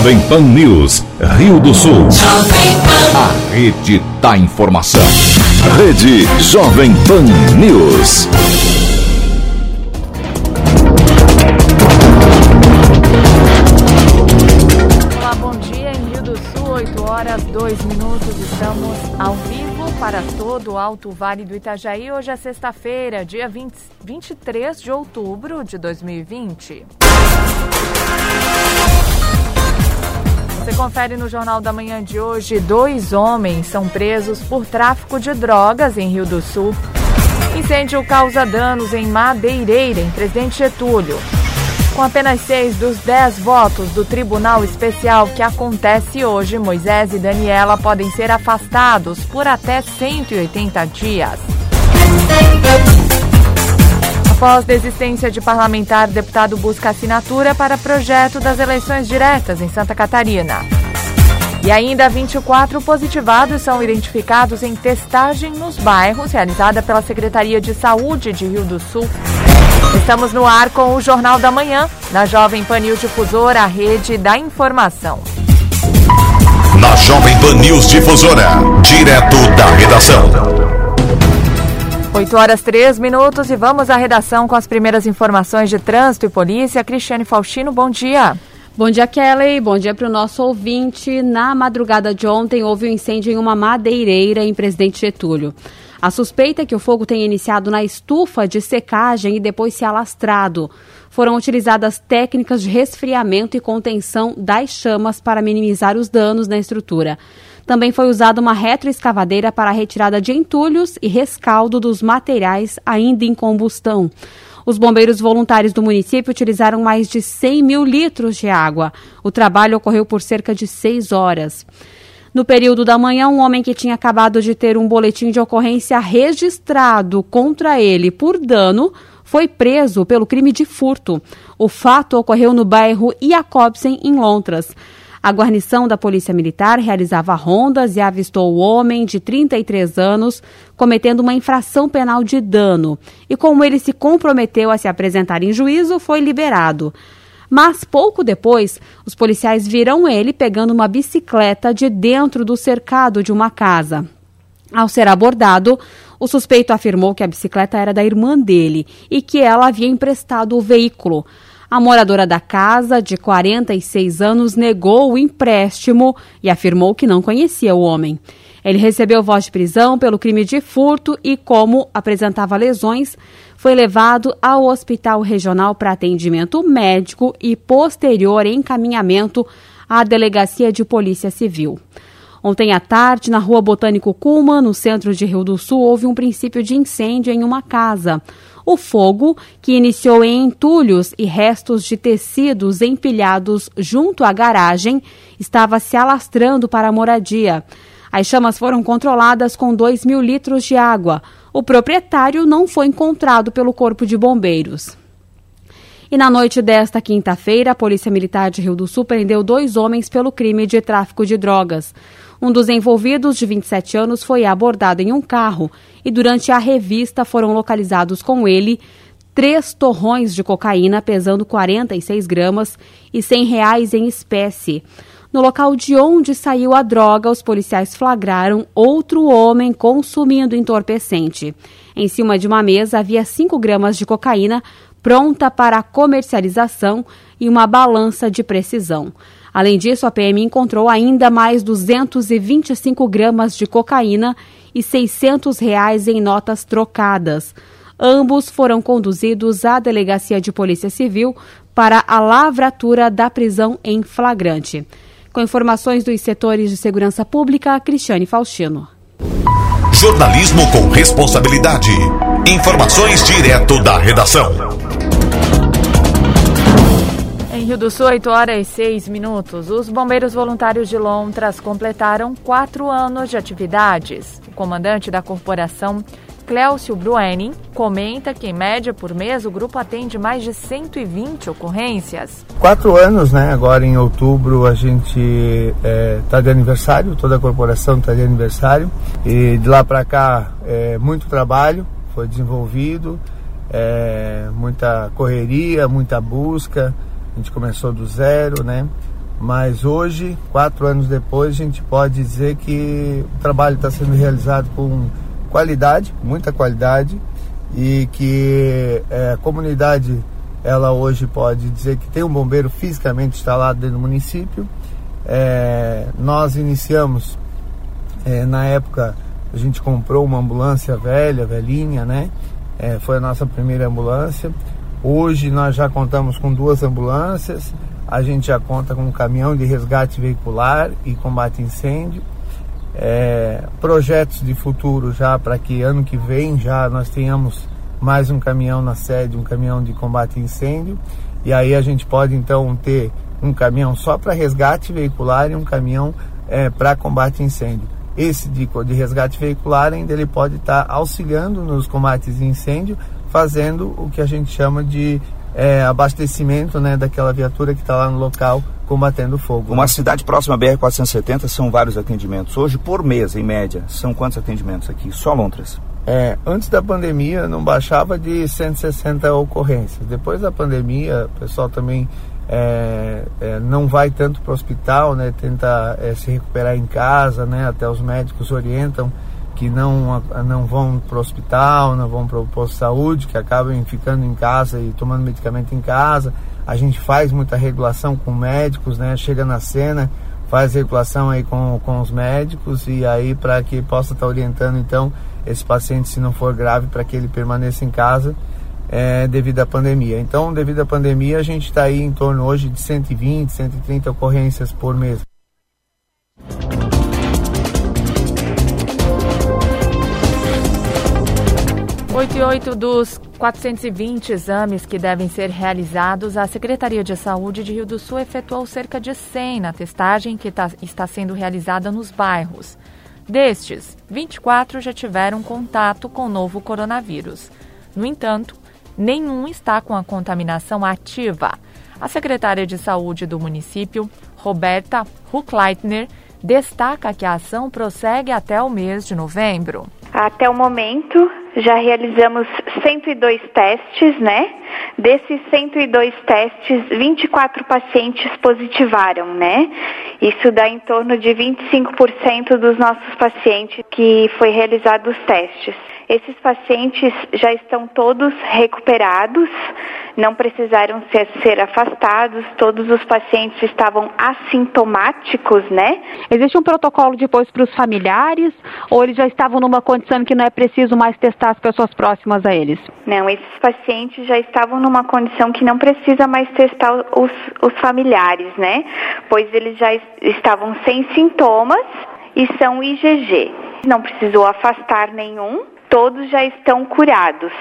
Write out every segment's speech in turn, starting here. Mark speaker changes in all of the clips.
Speaker 1: Jovem Pan News, Rio do Sul. A rede da informação. Rede Jovem Pan News.
Speaker 2: Olá, bom dia. Em Rio do Sul, 8 horas 2 minutos. Estamos ao vivo para todo o Alto Vale do Itajaí. Hoje é sexta-feira, dia 20, 23 de outubro de 2020. Você confere no Jornal da Manhã de hoje: dois homens são presos por tráfico de drogas em Rio do Sul. Incêndio causa danos em Madeireira, em Presidente Getúlio. Com apenas seis dos dez votos do Tribunal Especial que acontece hoje, Moisés e Daniela podem ser afastados por até 180 dias. Após desistência de parlamentar, deputado busca assinatura para projeto das eleições diretas em Santa Catarina. E ainda 24 positivados são identificados em testagem nos bairros realizada pela Secretaria de Saúde de Rio do Sul. Estamos no ar com o Jornal da Manhã, na Jovem Pan News Difusora, a rede da informação.
Speaker 1: Na Jovem Pan News Difusora, direto da redação.
Speaker 2: 8 horas 3 minutos e vamos à redação com as primeiras informações de trânsito e polícia. Cristiane Faustino, bom dia.
Speaker 3: Bom dia, Kelly. Bom dia para o nosso ouvinte. Na madrugada de ontem, houve um incêndio em uma madeireira em Presidente Getúlio. A suspeita é que o fogo tenha iniciado na estufa de secagem e depois se alastrado. Foram utilizadas técnicas de resfriamento e contenção das chamas para minimizar os danos na estrutura. Também foi usada uma retroescavadeira para a retirada de entulhos e rescaldo dos materiais ainda em combustão. Os bombeiros voluntários do município utilizaram mais de 100 mil litros de água. O trabalho ocorreu por cerca de seis horas. No período da manhã, um homem que tinha acabado de ter um boletim de ocorrência registrado contra ele por dano foi preso pelo crime de furto. O fato ocorreu no bairro Iacobsen, em Lontras. A guarnição da Polícia Militar realizava rondas e avistou o homem de 33 anos cometendo uma infração penal de dano. E como ele se comprometeu a se apresentar em juízo, foi liberado. Mas pouco depois, os policiais viram ele pegando uma bicicleta de dentro do cercado de uma casa. Ao ser abordado, o suspeito afirmou que a bicicleta era da irmã dele e que ela havia emprestado o veículo. A moradora da casa, de 46 anos, negou o empréstimo e afirmou que não conhecia o homem. Ele recebeu voz de prisão pelo crime de furto e, como apresentava lesões, foi levado ao hospital regional para atendimento médico e posterior encaminhamento à delegacia de polícia civil. Ontem à tarde, na rua Botânico Cuma, no centro de Rio do Sul, houve um princípio de incêndio em uma casa. O fogo, que iniciou em entulhos e restos de tecidos empilhados junto à garagem, estava se alastrando para a moradia. As chamas foram controladas com 2 mil litros de água. O proprietário não foi encontrado pelo Corpo de Bombeiros. E na noite desta quinta-feira, a Polícia Militar de Rio do Sul prendeu dois homens pelo crime de tráfico de drogas. Um dos envolvidos, de 27 anos, foi abordado em um carro e durante a revista foram localizados com ele três torrões de cocaína pesando 46 gramas e 100 reais em espécie. No local de onde saiu a droga, os policiais flagraram outro homem consumindo entorpecente. Em cima de uma mesa havia 5 gramas de cocaína pronta para comercialização e uma balança de precisão. Além disso, a PM encontrou ainda mais 225 gramas de cocaína e 600 reais em notas trocadas. Ambos foram conduzidos à Delegacia de Polícia Civil para a lavratura da prisão em flagrante. Com informações dos setores de segurança pública, Cristiane Faustino.
Speaker 1: Jornalismo com responsabilidade. Informações direto da redação.
Speaker 2: Em Rio do Sul, 8 horas e 6 minutos, os bombeiros voluntários de Lontras completaram quatro anos de atividades. O comandante da corporação Cléucio Bruening comenta que, em média por mês, o grupo atende mais de 120 ocorrências.
Speaker 4: Quatro anos, né? Agora em outubro a gente está é, tá de aniversário, toda a corporação está de aniversário. E de lá para cá, é, muito trabalho foi desenvolvido, é, muita correria, muita busca. A gente começou do zero, né? Mas hoje, quatro anos depois, a gente pode dizer que o trabalho está sendo realizado com qualidade, muita qualidade, e que é, a comunidade ela hoje pode dizer que tem um bombeiro fisicamente instalado dentro do município. É, nós iniciamos é, na época a gente comprou uma ambulância velha, velhinha, né? É, foi a nossa primeira ambulância. Hoje nós já contamos com duas ambulâncias, a gente já conta com um caminhão de resgate veicular e combate incêndio. É, projetos de futuro já para que ano que vem já nós tenhamos mais um caminhão na sede, um caminhão de combate incêndio. E aí a gente pode então ter um caminhão só para resgate veicular e um caminhão é, para combate incêndio. Esse de, de resgate veicular ainda ele pode estar tá auxiliando nos combates de incêndio, fazendo o que a gente chama de é, abastecimento né, daquela viatura que está lá no local combatendo fogo.
Speaker 5: Uma né? cidade próxima à BR-470 são vários atendimentos. Hoje, por mês, em média, são quantos atendimentos aqui? Só Lontras?
Speaker 4: É, antes da pandemia não baixava de 160 ocorrências. Depois da pandemia, o pessoal também é, é, não vai tanto para o hospital, né? Tenta é, se recuperar em casa, né? Até os médicos orientam que não, não vão para o hospital, não vão para o posto de saúde, que acabam ficando em casa e tomando medicamento em casa. A gente faz muita regulação com médicos, né? Chega na cena, faz regulação aí com, com os médicos e aí para que possa estar tá orientando então esse paciente, se não for grave, para que ele permaneça em casa é, devido à pandemia. Então, devido à pandemia, a gente está aí em torno hoje de 120, 130 ocorrências por mês.
Speaker 2: Oito e oito dos 420 exames que devem ser realizados, a Secretaria de Saúde de Rio do Sul efetuou cerca de 100 na testagem que tá, está sendo realizada nos bairros. Destes, 24 já tiveram contato com o novo coronavírus. No entanto, nenhum está com a contaminação ativa. A secretária de Saúde do município, Roberta Huckleitner, destaca que a ação prossegue até o mês de novembro.
Speaker 6: Até o momento, já realizamos 102 testes, né? Desses 102 testes, 24 pacientes positivaram, né? Isso dá em torno de 25% dos nossos pacientes que foi realizado os testes. Esses pacientes já estão todos recuperados, não precisaram ser, ser afastados, todos os pacientes estavam assintomáticos, né?
Speaker 3: Existe um protocolo depois para os familiares ou eles já estavam numa condição que não é preciso mais testar as pessoas próximas a eles?
Speaker 6: Não, esses pacientes já estavam numa condição que não precisa mais testar os, os familiares, né? Pois eles já estavam sem sintomas e são IgG. Não precisou afastar nenhum todos já estão curados.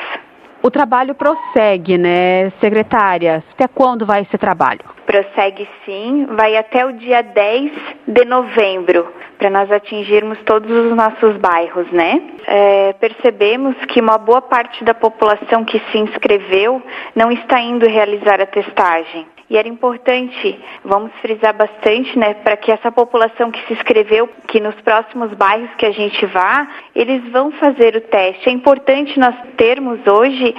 Speaker 3: O trabalho prossegue, né, secretária? Até quando vai esse trabalho?
Speaker 6: Prossegue sim, vai até o dia 10 de novembro, para nós atingirmos todos os nossos bairros, né? É, percebemos que uma boa parte da população que se inscreveu não está indo realizar a testagem. E era importante, vamos frisar bastante, né, para que essa população que se inscreveu, que nos próximos bairros que a gente vá, eles vão fazer o teste. É importante nós termos hoje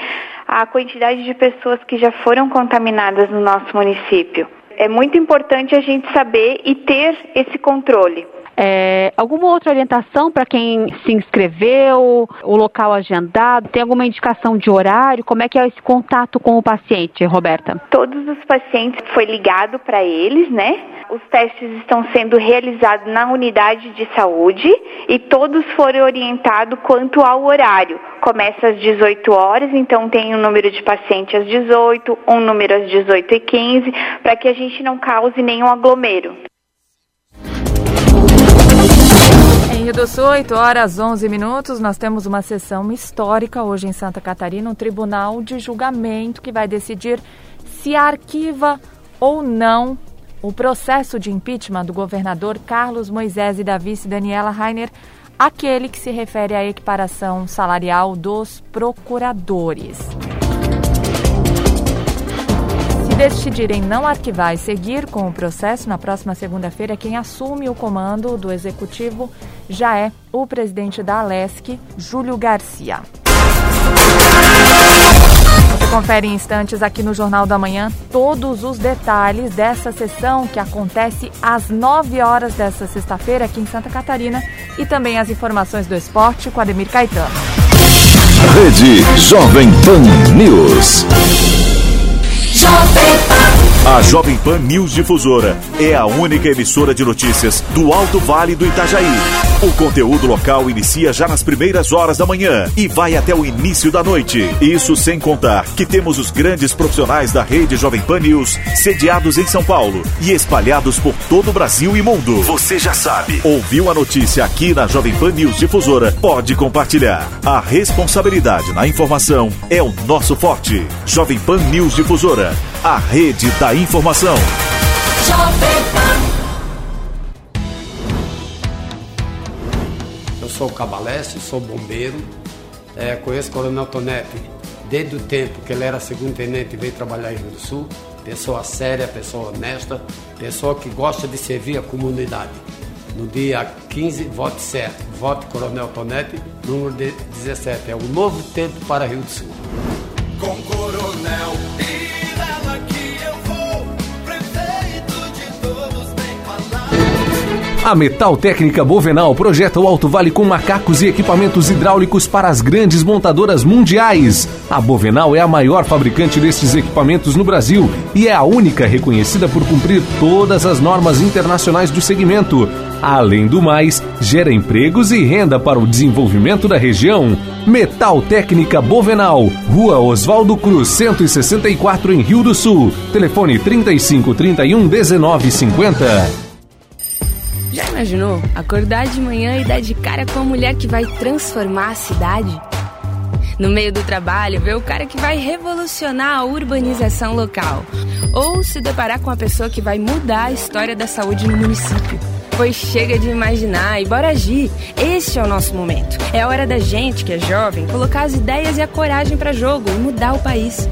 Speaker 6: a quantidade de pessoas que já foram contaminadas no nosso município. É muito importante a gente saber e ter esse controle.
Speaker 3: É, alguma outra orientação para quem se inscreveu, o local agendado? Tem alguma indicação de horário? Como é que é esse contato com o paciente, Roberta?
Speaker 6: Todos os pacientes foi ligado para eles, né? Os testes estão sendo realizados na unidade de saúde e todos foram orientados quanto ao horário. Começa às 18 horas, então tem um número de paciente às 18, um número às 18 e 15, para que a gente não cause nenhum aglomero.
Speaker 2: Em Rio do Sul, 8 horas 11 minutos, nós temos uma sessão histórica hoje em Santa Catarina, um tribunal de julgamento que vai decidir se arquiva ou não o processo de impeachment do governador Carlos Moisés e da vice Daniela Rainer, aquele que se refere à equiparação salarial dos procuradores decidirem não arquivar e seguir com o processo na próxima segunda-feira, quem assume o comando do executivo já é o presidente da Alesc, Júlio Garcia. Você confere em instantes aqui no Jornal da Manhã todos os detalhes dessa sessão que acontece às 9 horas desta sexta-feira aqui em Santa Catarina e também as informações do esporte com Ademir Caetano.
Speaker 1: Rede Jovem Pan News.
Speaker 7: A Jovem Pan News Difusora é a única emissora de notícias do Alto Vale do Itajaí. O conteúdo local inicia já nas primeiras horas da manhã e vai até o início da noite. Isso sem contar que temos os grandes profissionais da rede Jovem Pan News sediados em São Paulo e espalhados por todo o Brasil e mundo. Você já sabe. Ouviu a notícia aqui na Jovem Pan News Difusora? Pode compartilhar. A responsabilidade na informação é o nosso forte. Jovem Pan News Difusora a rede da informação.
Speaker 8: Eu sou cabaleste, sou bombeiro, é, conheço o Coronel Tonete desde o tempo que ele era segundo-tenente e veio trabalhar em Rio do Sul. Pessoa séria, pessoa honesta, pessoa que gosta de servir a comunidade. No dia 15, vote certo. Vote Coronel Tonete, número 17. É um novo tempo para Rio do Sul.
Speaker 9: Com Coronel
Speaker 10: A Metal Técnica Bovenal projeta o Alto Vale com macacos e equipamentos hidráulicos para as grandes montadoras mundiais. A Bovenal é a maior fabricante destes equipamentos no Brasil e é a única reconhecida por cumprir todas as normas internacionais do segmento. Além do mais, gera empregos e renda para o desenvolvimento da região. Metal Técnica Bovenal, Rua Oswaldo Cruz, 164 em Rio do Sul. Telefone 35 31 19 50.
Speaker 11: Já imaginou acordar de manhã e dar de cara com a mulher que vai transformar a cidade? No meio do trabalho, ver o cara que vai revolucionar a urbanização local. Ou se deparar com a pessoa que vai mudar a história da saúde no município. Pois chega de imaginar e bora agir. Este é o nosso momento. É a hora da gente, que é jovem, colocar as ideias e a coragem para jogo e mudar o país.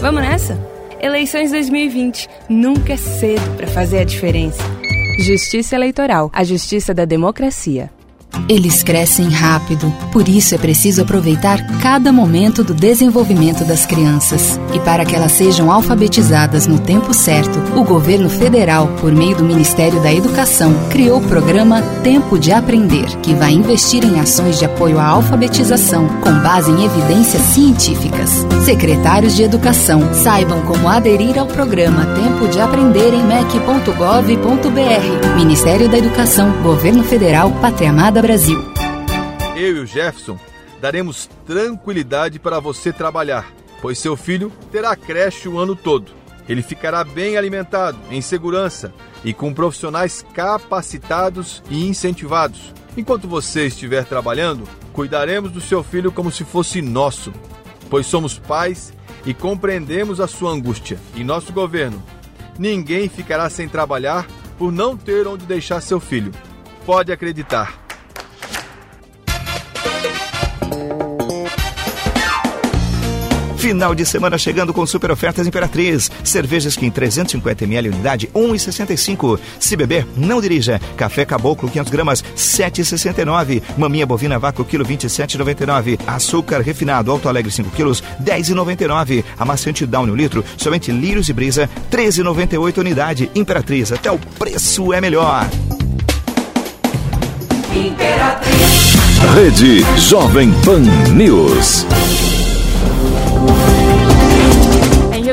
Speaker 11: Vamos nessa? Eleições 2020. Nunca é cedo para fazer a diferença.
Speaker 12: Justiça Eleitoral, a justiça da democracia.
Speaker 13: Eles crescem rápido, por isso é preciso aproveitar cada momento do desenvolvimento das crianças. E para que elas sejam alfabetizadas no tempo certo, o governo federal, por meio do Ministério da Educação, criou o programa Tempo de Aprender, que vai investir em ações de apoio à alfabetização com base em evidências científicas. Secretários de Educação, saibam como aderir ao programa Tempo de Aprender em mec.gov.br. Ministério da Educação, Governo Federal, Pátria Amada Brasil.
Speaker 14: Eu e o Jefferson daremos tranquilidade para você trabalhar, pois seu filho terá creche o ano todo. Ele ficará bem alimentado, em segurança e com profissionais capacitados e incentivados. Enquanto você estiver trabalhando, cuidaremos do seu filho como se fosse nosso, pois somos pais e compreendemos a sua angústia. E nosso governo, ninguém ficará sem trabalhar por não ter onde deixar seu filho. Pode acreditar.
Speaker 5: Final de semana chegando com super ofertas Imperatriz. Cervejas que em 350ml unidade 1,65. Se beber, não dirija. Café Caboclo 500 gramas 7,69. Maminha bovina vácuo quilo 27,99. Açúcar refinado Alto Alegre 5 quilos 10,99. Amaciante Down 1 litro somente Lírios e Brisa 13,98 unidade. Imperatriz, até o preço é melhor.
Speaker 1: Imperatriz. Rede Jovem Pan News.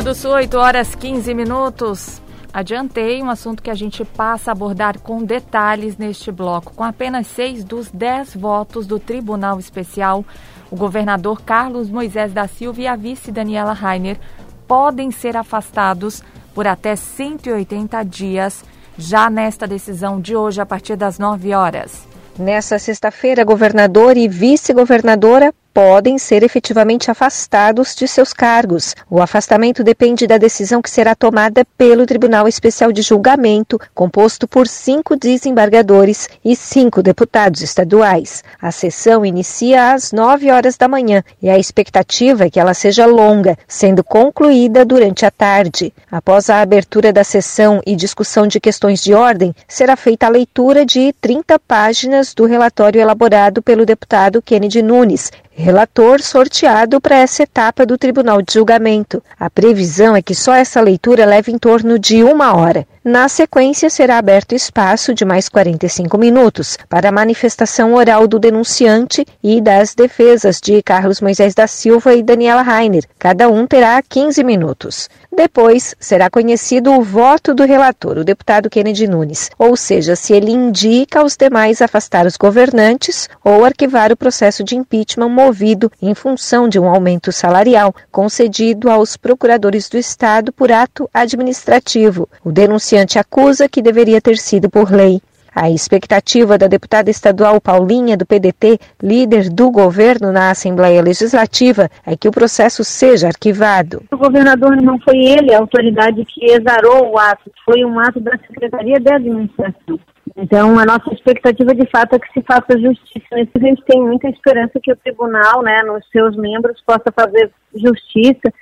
Speaker 2: Do Sul, 8 horas 15 minutos. Adiantei um assunto que a gente passa a abordar com detalhes neste bloco. Com apenas seis dos dez votos do Tribunal Especial, o governador Carlos Moisés da Silva e a vice Daniela Rainer podem ser afastados por até 180 dias, já nesta decisão de hoje, a partir das 9 horas.
Speaker 15: Nessa sexta-feira, governador e vice-governadora podem ser efetivamente afastados de seus cargos. O afastamento depende da decisão que será tomada pelo Tribunal Especial de Julgamento, composto por cinco desembargadores e cinco deputados estaduais. A sessão inicia às nove horas da manhã e a expectativa é que ela seja longa, sendo concluída durante a tarde. Após a abertura da sessão e discussão de questões de ordem, será feita a leitura de 30 páginas do relatório elaborado pelo deputado Kennedy Nunes, relator sorteado para essa etapa do Tribunal de Julgamento. A previsão é que só essa leitura leve em torno de uma hora. Na sequência, será aberto espaço de mais 45 minutos para a manifestação oral do denunciante e das defesas de Carlos Moisés da Silva e Daniela Rainer. Cada um terá 15 minutos. Depois será conhecido o voto do relator, o deputado Kennedy Nunes, ou seja, se ele indica aos demais afastar os governantes ou arquivar o processo de impeachment movido em função de um aumento salarial concedido aos procuradores do Estado por ato administrativo. O denunciante acusa que deveria ter sido por lei. A expectativa da deputada estadual Paulinha, do PDT, líder do governo na Assembleia Legislativa, é que o processo seja arquivado.
Speaker 16: O governador não foi ele a autoridade que exarou o ato, foi um ato da Secretaria de Administração. Então, a nossa expectativa de fato é que se faça justiça. A gente tem muita esperança que o tribunal, né, nos seus membros, possa fazer justiça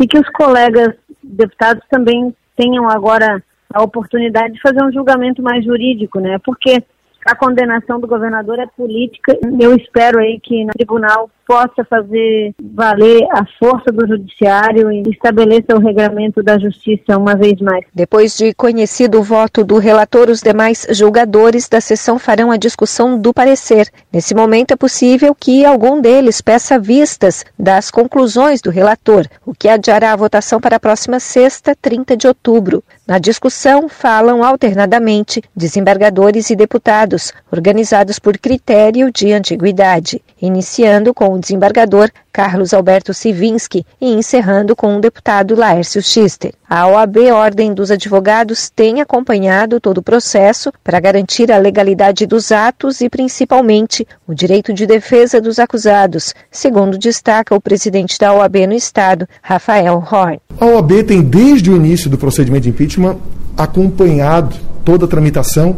Speaker 16: e que os colegas deputados também tenham agora a oportunidade de fazer um julgamento mais jurídico, né? Porque a condenação do governador é política. Eu espero aí que no tribunal possa fazer valer a força do judiciário e estabeleça o regramento da justiça uma vez mais.
Speaker 15: Depois de conhecido o voto do relator, os demais julgadores da sessão farão a discussão do parecer. Nesse momento é possível que algum deles peça vistas das conclusões do relator, o que adiará a votação para a próxima sexta, 30 de outubro. Na discussão falam alternadamente desembargadores e deputados, organizados por critério de antiguidade, iniciando com o desembargador Carlos Alberto Sivinski e encerrando com o deputado Laércio Xister. A OAB Ordem dos Advogados tem acompanhado todo o processo para garantir a legalidade dos atos e, principalmente, o direito de defesa dos acusados, segundo destaca o presidente da OAB no Estado, Rafael Horn.
Speaker 17: A OAB tem, desde o início do procedimento de impeachment, acompanhado toda a tramitação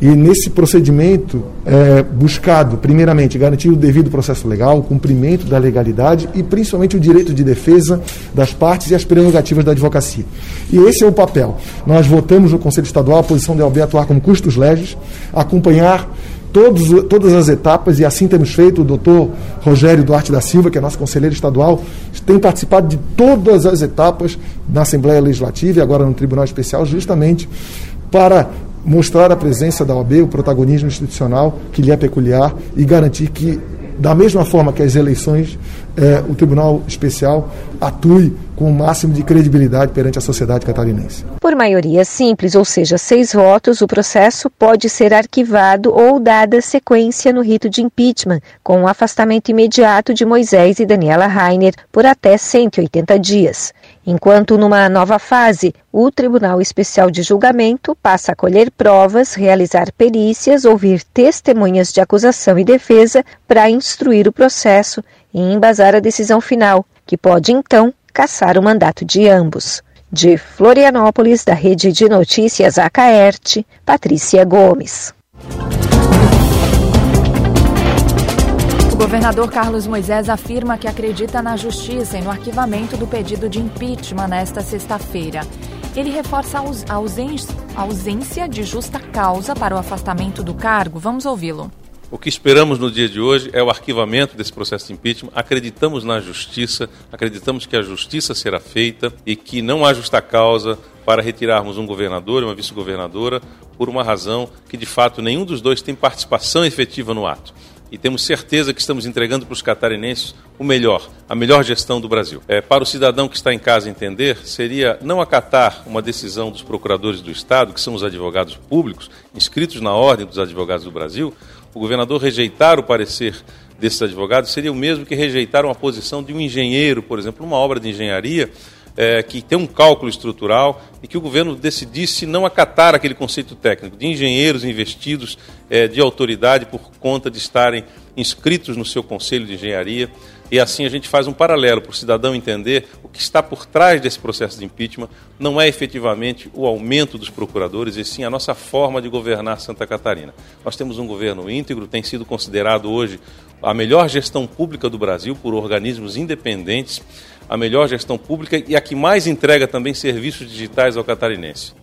Speaker 17: e nesse procedimento é buscado, primeiramente, garantir o devido processo legal, o cumprimento da legalidade e principalmente o direito de defesa das partes e as prerrogativas da advocacia. E esse é o papel. Nós votamos no Conselho Estadual a posição da OAB atuar como custos leges, acompanhar todos, todas as etapas, e assim temos feito. O doutor Rogério Duarte da Silva, que é nosso conselheiro estadual, tem participado de todas as etapas na Assembleia Legislativa e agora no Tribunal Especial, justamente para mostrar a presença da OAB, o protagonismo institucional que lhe é peculiar e garantir que, da mesma forma que as eleições, eh, o Tribunal Especial atue com o máximo de credibilidade perante a sociedade catarinense.
Speaker 15: Por maioria simples, ou seja, seis votos, o processo pode ser arquivado ou dada sequência no rito de impeachment, com o afastamento imediato de Moisés e Daniela Rainer por até 180 dias. Enquanto numa nova fase, o Tribunal Especial de Julgamento passa a colher provas, realizar perícias, ouvir testemunhas de acusação e defesa para instruir o processo e embasar a decisão final, que pode então caçar o mandato de ambos. De Florianópolis, da Rede de Notícias Acaerte, Patrícia Gomes.
Speaker 2: Governador Carlos Moisés afirma que acredita na justiça e no arquivamento do pedido de impeachment nesta sexta-feira. Ele reforça a ausência de justa causa para o afastamento do cargo. Vamos ouvi-lo.
Speaker 18: O que esperamos no dia de hoje é o arquivamento desse processo de impeachment. Acreditamos na justiça, acreditamos que a justiça será feita e que não há justa causa para retirarmos um governador e uma vice-governadora por uma razão que, de fato, nenhum dos dois tem participação efetiva no ato e temos certeza que estamos entregando para os catarinenses o melhor, a melhor gestão do Brasil. É, para o cidadão que está em casa entender, seria não acatar uma decisão dos procuradores do Estado, que são os advogados públicos, inscritos na Ordem dos Advogados do Brasil, o governador rejeitar o parecer desses advogados seria o mesmo que rejeitar uma posição de um engenheiro, por exemplo, numa obra de engenharia, é, que tem um cálculo estrutural e que o governo decidisse não acatar aquele conceito técnico de engenheiros investidos é, de autoridade por conta de estarem inscritos no seu conselho de engenharia. E assim a gente faz um paralelo para o cidadão entender o que está por trás desse processo de impeachment não é efetivamente o aumento dos procuradores, e sim a nossa forma de governar Santa Catarina. Nós temos um governo íntegro, tem sido considerado hoje a melhor gestão pública do Brasil por organismos independentes a melhor gestão pública e a que mais entrega também serviços digitais ao catarinense.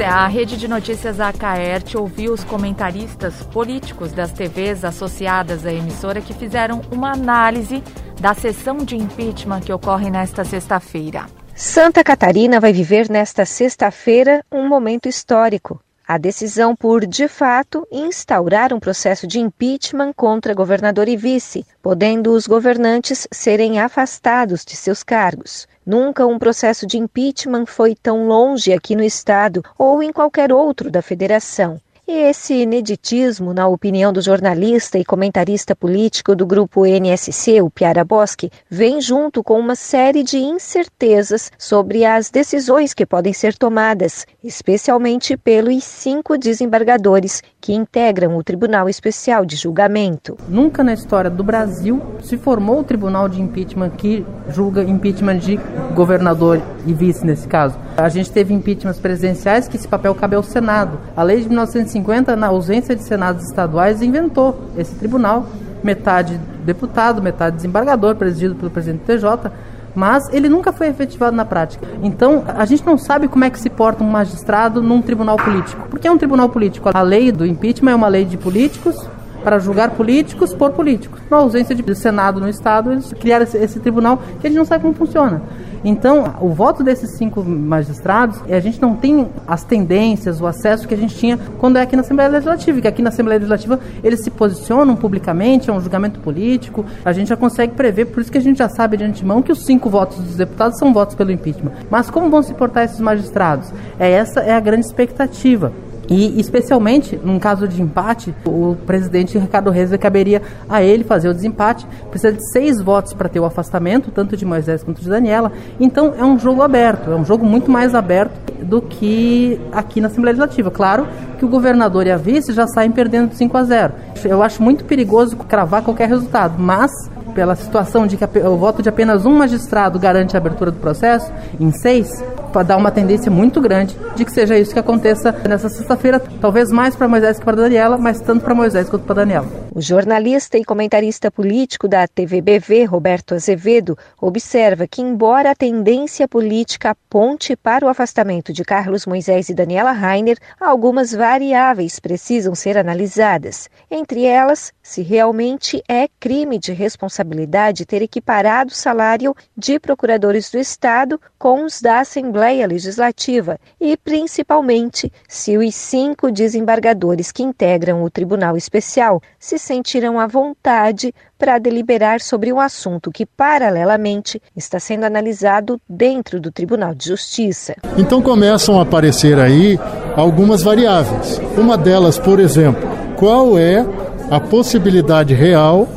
Speaker 2: é, a rede de notícias Acaerte ouviu os comentaristas políticos das TVs associadas à emissora que fizeram uma análise da sessão de impeachment que ocorre nesta sexta-feira.
Speaker 15: Santa Catarina vai viver nesta sexta-feira um momento histórico. A decisão por, de fato, instaurar um processo de impeachment contra governador e vice, podendo os governantes serem afastados de seus cargos. Nunca um processo de impeachment foi tão longe aqui no estado ou em qualquer outro da federação. Esse ineditismo, na opinião do jornalista e comentarista político do grupo NSC, o Piara Bosque, vem junto com uma série de incertezas sobre as decisões que podem ser tomadas, especialmente pelos cinco desembargadores que integram o Tribunal Especial de Julgamento.
Speaker 19: Nunca na história do Brasil se formou o Tribunal de Impeachment que julga impeachment de governador e vice nesse caso. A gente teve impeachments presidenciais que esse papel cabe ao Senado. A lei de 1950, na ausência de senados estaduais, inventou esse tribunal, metade deputado, metade desembargador, presidido pelo presidente do TJ, mas ele nunca foi efetivado na prática. Então, a gente não sabe como é que se porta um magistrado num tribunal político. Porque é um tribunal político. A lei do impeachment é uma lei de políticos, para julgar políticos por políticos. Na ausência de Senado no Estado, eles criaram esse, esse, tribunal que a gente não sabe como funciona. Então, o voto desses cinco magistrados, a gente não tem as tendências, o acesso que a gente tinha quando é aqui na Assembleia Legislativa, que aqui na Assembleia Legislativa eles se posicionam publicamente, é um julgamento político, a gente já consegue prever, por isso que a gente já sabe de antemão que os cinco votos dos deputados são votos pelo impeachment. Mas como vão se portar esses magistrados? É essa é a grande expectativa. E, especialmente, num caso de empate, o presidente Ricardo Reis caberia a ele fazer o desempate. Precisa de seis votos para ter o afastamento, tanto de Moisés quanto de Daniela. Então, é um jogo aberto, é um jogo muito mais aberto do que aqui na Assembleia Legislativa. Claro que o governador e a vice já saem perdendo de 5 a 0. Eu acho muito perigoso cravar qualquer resultado, mas pela situação de que o voto de apenas um magistrado garante a abertura do processo, em seis, dar uma tendência muito grande de que seja isso que aconteça nessa sexta-feira, talvez mais para Moisés que para Daniela, mas tanto para Moisés quanto para Daniela.
Speaker 15: O jornalista e comentarista político da TVBV, Roberto Azevedo, observa que, embora a tendência política aponte para o afastamento de Carlos Moisés e Daniela Rainer, algumas variáveis precisam ser analisadas. Entre elas, se realmente é crime de responsabilidade ter equiparado o salário de procuradores do Estado com os da Assembleia Legislativa e, principalmente, se os cinco desembargadores que integram o Tribunal Especial se sentirão à vontade para deliberar sobre um assunto que, paralelamente, está sendo analisado dentro do Tribunal de Justiça.
Speaker 20: Então começam a aparecer aí algumas variáveis. Uma delas, por exemplo, qual é a possibilidade real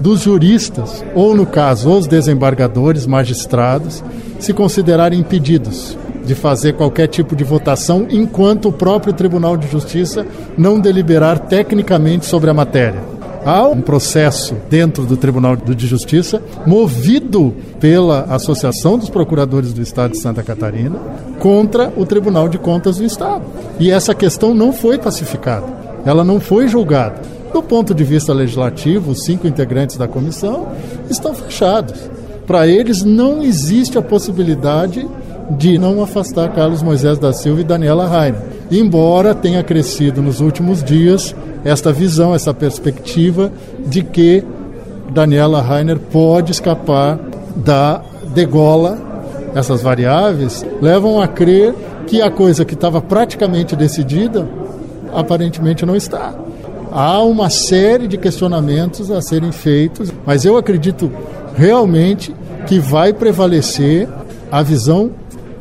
Speaker 20: dos juristas, ou no caso, os desembargadores, magistrados, se considerarem impedidos de fazer qualquer tipo de votação enquanto o próprio Tribunal de Justiça não deliberar tecnicamente sobre a matéria. Há um processo dentro do Tribunal de Justiça, movido pela Associação dos Procuradores do Estado de Santa Catarina, contra o Tribunal de Contas do Estado. E essa questão não foi pacificada, ela não foi julgada. Do ponto de vista legislativo, os cinco integrantes da comissão estão fechados. Para eles, não existe a possibilidade de não afastar Carlos Moisés da Silva e Daniela Rainer. Embora tenha crescido nos últimos dias esta visão, essa perspectiva de que Daniela Rainer pode escapar da degola. Essas variáveis levam a crer que a coisa que estava praticamente decidida aparentemente não está. Há uma série de questionamentos a serem feitos, mas eu acredito realmente que vai prevalecer a visão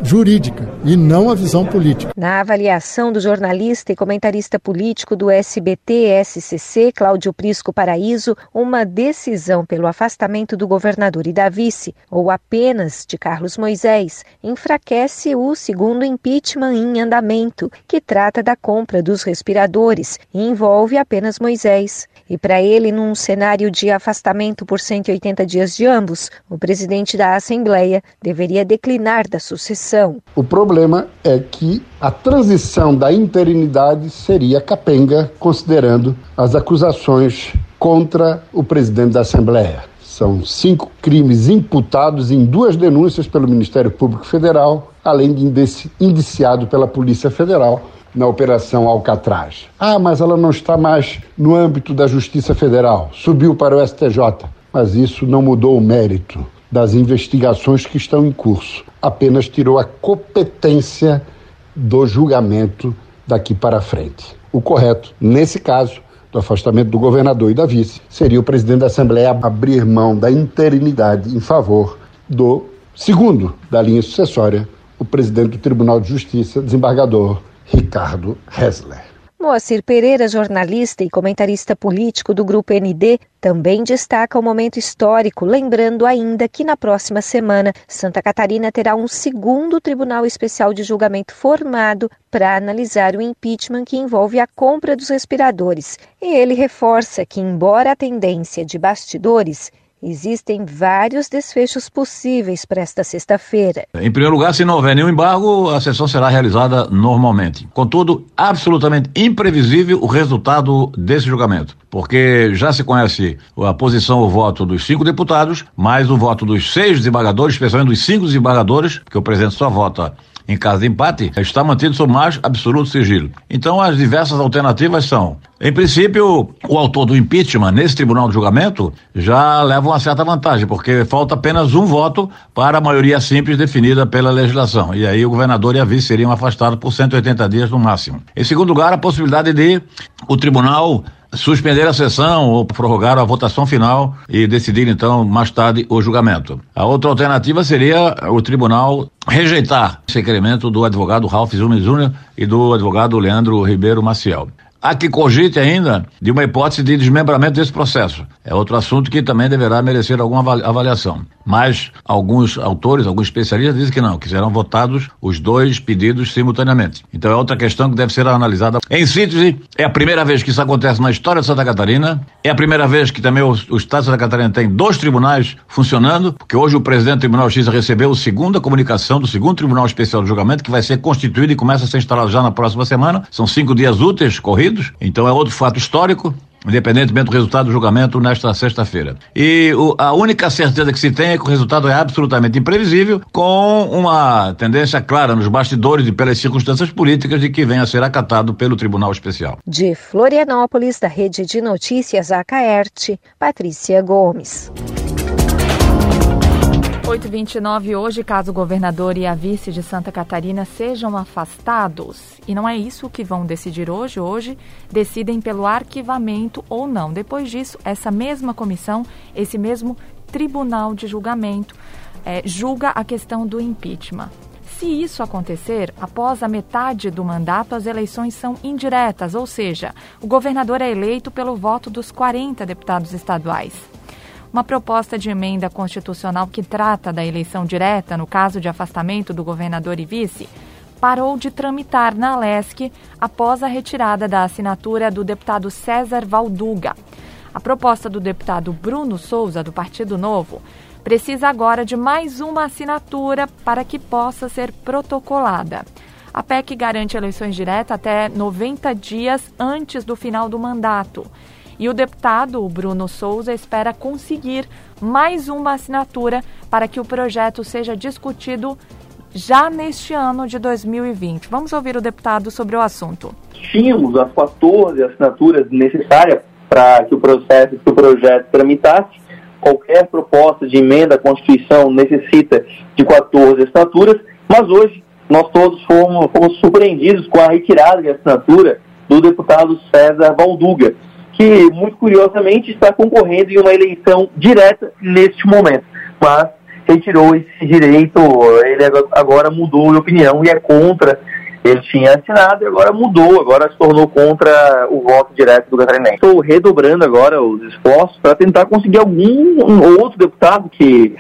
Speaker 20: jurídica e não a visão política.
Speaker 15: Na avaliação do jornalista e comentarista político do SBT-SCC, Cláudio Prisco Paraíso, uma decisão pelo afastamento do governador e da vice, ou apenas de Carlos Moisés, enfraquece o segundo impeachment em andamento, que trata da compra dos respiradores e envolve apenas Moisés. E para ele, num cenário de afastamento por 180 dias de ambos, o presidente da Assembleia deveria declinar da sucessão.
Speaker 21: O problema é que a transição da interinidade seria capenga, considerando as acusações contra o presidente da Assembleia. São cinco crimes imputados em duas denúncias pelo Ministério Público Federal, além de indiciado pela Polícia Federal na Operação Alcatraz. Ah, mas ela não está mais no âmbito da Justiça Federal, subiu para o STJ. Mas isso não mudou o mérito das investigações que estão em curso, apenas tirou a competência do julgamento daqui para frente. O correto, nesse caso, do afastamento do governador e da vice, seria o presidente da Assembleia abrir mão da interinidade em favor do segundo da linha sucessória, o presidente do Tribunal de Justiça, desembargador Ricardo Hessler.
Speaker 15: Moacir Pereira, jornalista e comentarista político do Grupo ND, também destaca o momento histórico, lembrando ainda que na próxima semana Santa Catarina terá um segundo Tribunal Especial de Julgamento formado para analisar o impeachment que envolve a compra dos respiradores. E ele reforça que, embora a tendência de bastidores Existem vários desfechos possíveis para esta sexta-feira.
Speaker 22: Em primeiro lugar, se não houver nenhum embargo, a sessão será realizada normalmente. Contudo, absolutamente imprevisível o resultado desse julgamento, porque já se conhece a posição, o voto dos cinco deputados, mais o voto dos seis desembargadores, especialmente dos cinco desembargadores, porque o presidente só vota em caso de empate, está mantido sob mais absoluto sigilo. Então, as diversas alternativas são, em princípio, o autor do impeachment nesse tribunal de julgamento já leva uma certa vantagem, porque falta apenas um voto para a maioria simples definida pela legislação. E aí o governador e a vice seriam afastados por 180 dias no máximo. Em segundo lugar, a possibilidade de o tribunal suspender a sessão ou prorrogar a votação final e decidir então mais tarde o julgamento. A outra alternativa seria o tribunal rejeitar esse requerimento do advogado Ralph Zuma Júnior e do advogado Leandro Ribeiro Maciel. Há que cogite ainda de uma hipótese de desmembramento desse processo. É outro assunto que também deverá merecer alguma avaliação. Mas alguns autores, alguns especialistas dizem que não, que serão votados os dois pedidos simultaneamente. Então é outra questão que deve ser analisada. Em síntese, é a primeira vez que isso acontece na história de Santa Catarina. É a primeira vez que também o, o Estado de Santa Catarina tem dois tribunais funcionando, porque hoje o presidente do Tribunal de Justiça recebeu a segunda comunicação do segundo Tribunal Especial de Julgamento, que vai ser constituído e começa a ser instalado já na próxima semana. São cinco dias úteis corridos então é outro fato histórico, independentemente do resultado do julgamento nesta sexta-feira. E o, a única certeza que se tem é que o resultado é absolutamente imprevisível, com uma tendência clara nos bastidores e pelas circunstâncias políticas de que venha a ser acatado pelo Tribunal Especial.
Speaker 15: De Florianópolis, da Rede de Notícias Acaerte, Patrícia Gomes.
Speaker 2: 829 hoje, caso o governador e a vice de Santa Catarina sejam afastados. E não é isso que vão decidir hoje. Hoje decidem pelo arquivamento ou não. Depois disso, essa mesma comissão, esse mesmo tribunal de julgamento, é, julga a questão do impeachment. Se isso acontecer, após a metade do mandato, as eleições são indiretas, ou seja, o governador é eleito pelo voto dos 40 deputados estaduais. Uma proposta de emenda constitucional que trata da eleição direta no caso de afastamento do governador e vice parou de tramitar na LESC após a retirada da assinatura do deputado César Valduga. A proposta do deputado Bruno Souza, do Partido Novo, precisa agora de mais uma assinatura para que possa ser protocolada. A PEC garante eleições diretas até 90 dias antes do final do mandato e o deputado Bruno Souza espera conseguir mais uma assinatura para que o projeto seja discutido já neste ano de 2020. Vamos ouvir o deputado sobre o assunto.
Speaker 23: Tínhamos as 14 assinaturas necessárias para que o processo, que o projeto tramitasse. Qualquer proposta de emenda à Constituição necessita de 14 assinaturas, mas hoje nós todos fomos, fomos surpreendidos com a retirada de assinatura do deputado César Valduga, que, muito curiosamente, está concorrendo em uma eleição direta neste momento. Mas retirou esse direito, ele agora mudou de opinião e é contra. Ele tinha assinado e agora mudou, agora se tornou contra o voto direto do catarinense. Estou redobrando agora os esforços para tentar conseguir algum um outro deputado que,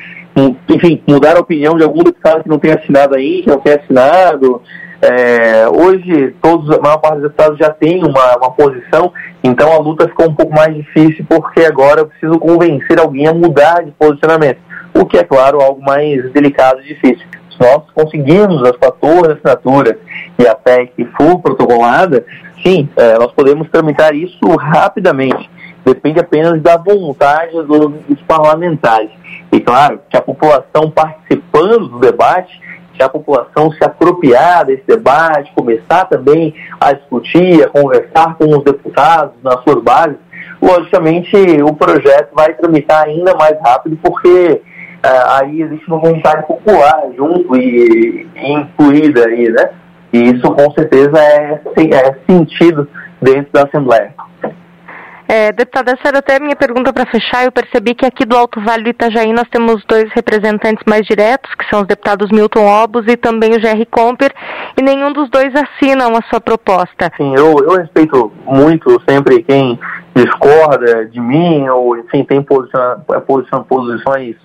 Speaker 23: enfim, mudar a opinião de algum deputado que não tenha assinado aí, que não tenha assinado, é, hoje, todos, a maior parte dos deputados já tem uma, uma posição, então a luta ficou um pouco mais difícil, porque agora eu preciso convencer alguém a mudar de posicionamento, o que é, claro, algo mais delicado e difícil. Se nós conseguirmos as 14 assinaturas e a PEC for protocolada, sim, é, nós podemos tramitar isso rapidamente. Depende apenas da vontade dos parlamentares. E claro, que a população participando do debate se a população se apropriar desse debate, começar também a discutir, a conversar com os deputados nas suas bases, logicamente o projeto vai tramitar ainda mais rápido, porque uh, aí existe uma vontade popular junto e, e, incluída aí, né? E isso com certeza é, é sentido dentro da Assembleia.
Speaker 24: É, deputada, essa era até a minha pergunta para fechar. Eu percebi que aqui do Alto Vale do Itajaí nós temos dois representantes mais diretos, que são os deputados Milton Obos e também o Jerry Comper, e nenhum dos dois assinam a sua proposta.
Speaker 23: Sim, eu, eu respeito muito sempre quem discorda de mim ou, enfim, tem posiciona, posiciona posições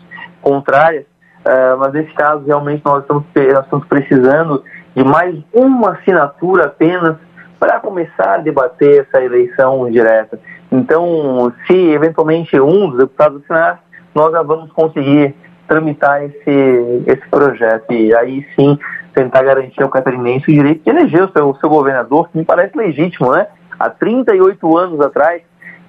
Speaker 23: contrárias, uh, mas nesse caso realmente nós estamos, nós estamos precisando de mais uma assinatura apenas para começar a debater essa eleição direta. Então, se eventualmente um dos deputados assinar, nós já vamos conseguir tramitar esse, esse projeto e aí sim tentar garantir ao catarinense o direito de eleger o seu, o seu governador, que me parece legítimo, né? Há 38 anos atrás,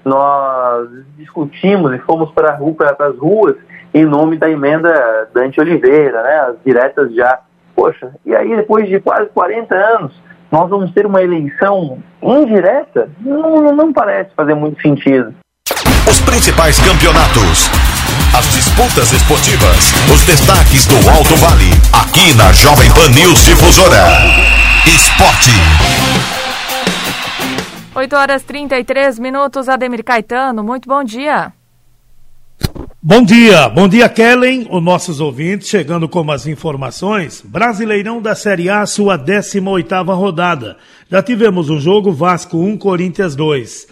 Speaker 23: nós discutimos e fomos para, rua, para as ruas em nome da emenda Dante Oliveira, né? As diretas já. Poxa, e aí depois de quase 40 anos, nós vamos ter uma eleição indireta? Não, não parece fazer muito sentido.
Speaker 1: Os principais campeonatos, as disputas esportivas, os destaques do Alto Vale, aqui na Jovem Pan News Difusora. Esporte.
Speaker 2: 8 horas 33 minutos, Ademir Caetano, muito bom dia.
Speaker 25: Bom dia, bom dia Kellen, os nossos ouvintes, chegando com as informações. Brasileirão da Série A, sua 18ª rodada. Já tivemos um jogo Vasco 1, Corinthians 2.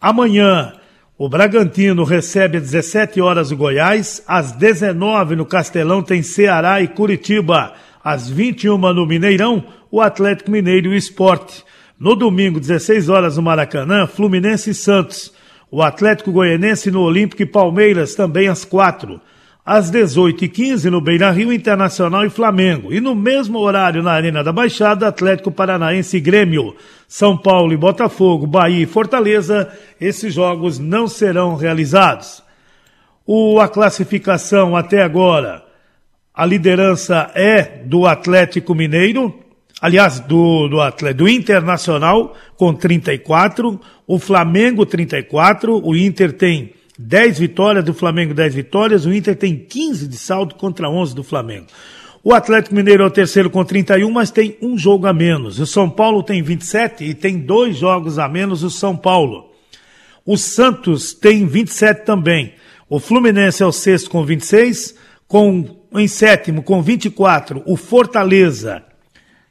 Speaker 25: Amanhã, o Bragantino recebe às 17 horas o Goiás, às 19 no Castelão tem Ceará e Curitiba, às 21 no Mineirão, o Atlético Mineiro e o Esporte. No domingo, 16 horas no Maracanã, Fluminense e Santos. O Atlético Goianense no Olímpico e Palmeiras também às quatro. Às 18h15 no Beira Rio Internacional e Flamengo. E no mesmo horário na Arena da Baixada, Atlético Paranaense e Grêmio. São Paulo e Botafogo, Bahia e Fortaleza, esses jogos não serão realizados. O, a classificação até agora, a liderança é do Atlético Mineiro, aliás, do, do, do Internacional com 34, o Flamengo 34, o Inter tem 10 vitórias, do Flamengo 10 vitórias, o Inter tem 15 de saldo contra 11 do Flamengo. O Atlético Mineiro é o terceiro com 31, mas tem um jogo a menos. O São Paulo tem 27 e tem dois jogos a menos o São Paulo. O Santos tem 27 também. O Fluminense é o sexto com 26, com em sétimo com 24 o Fortaleza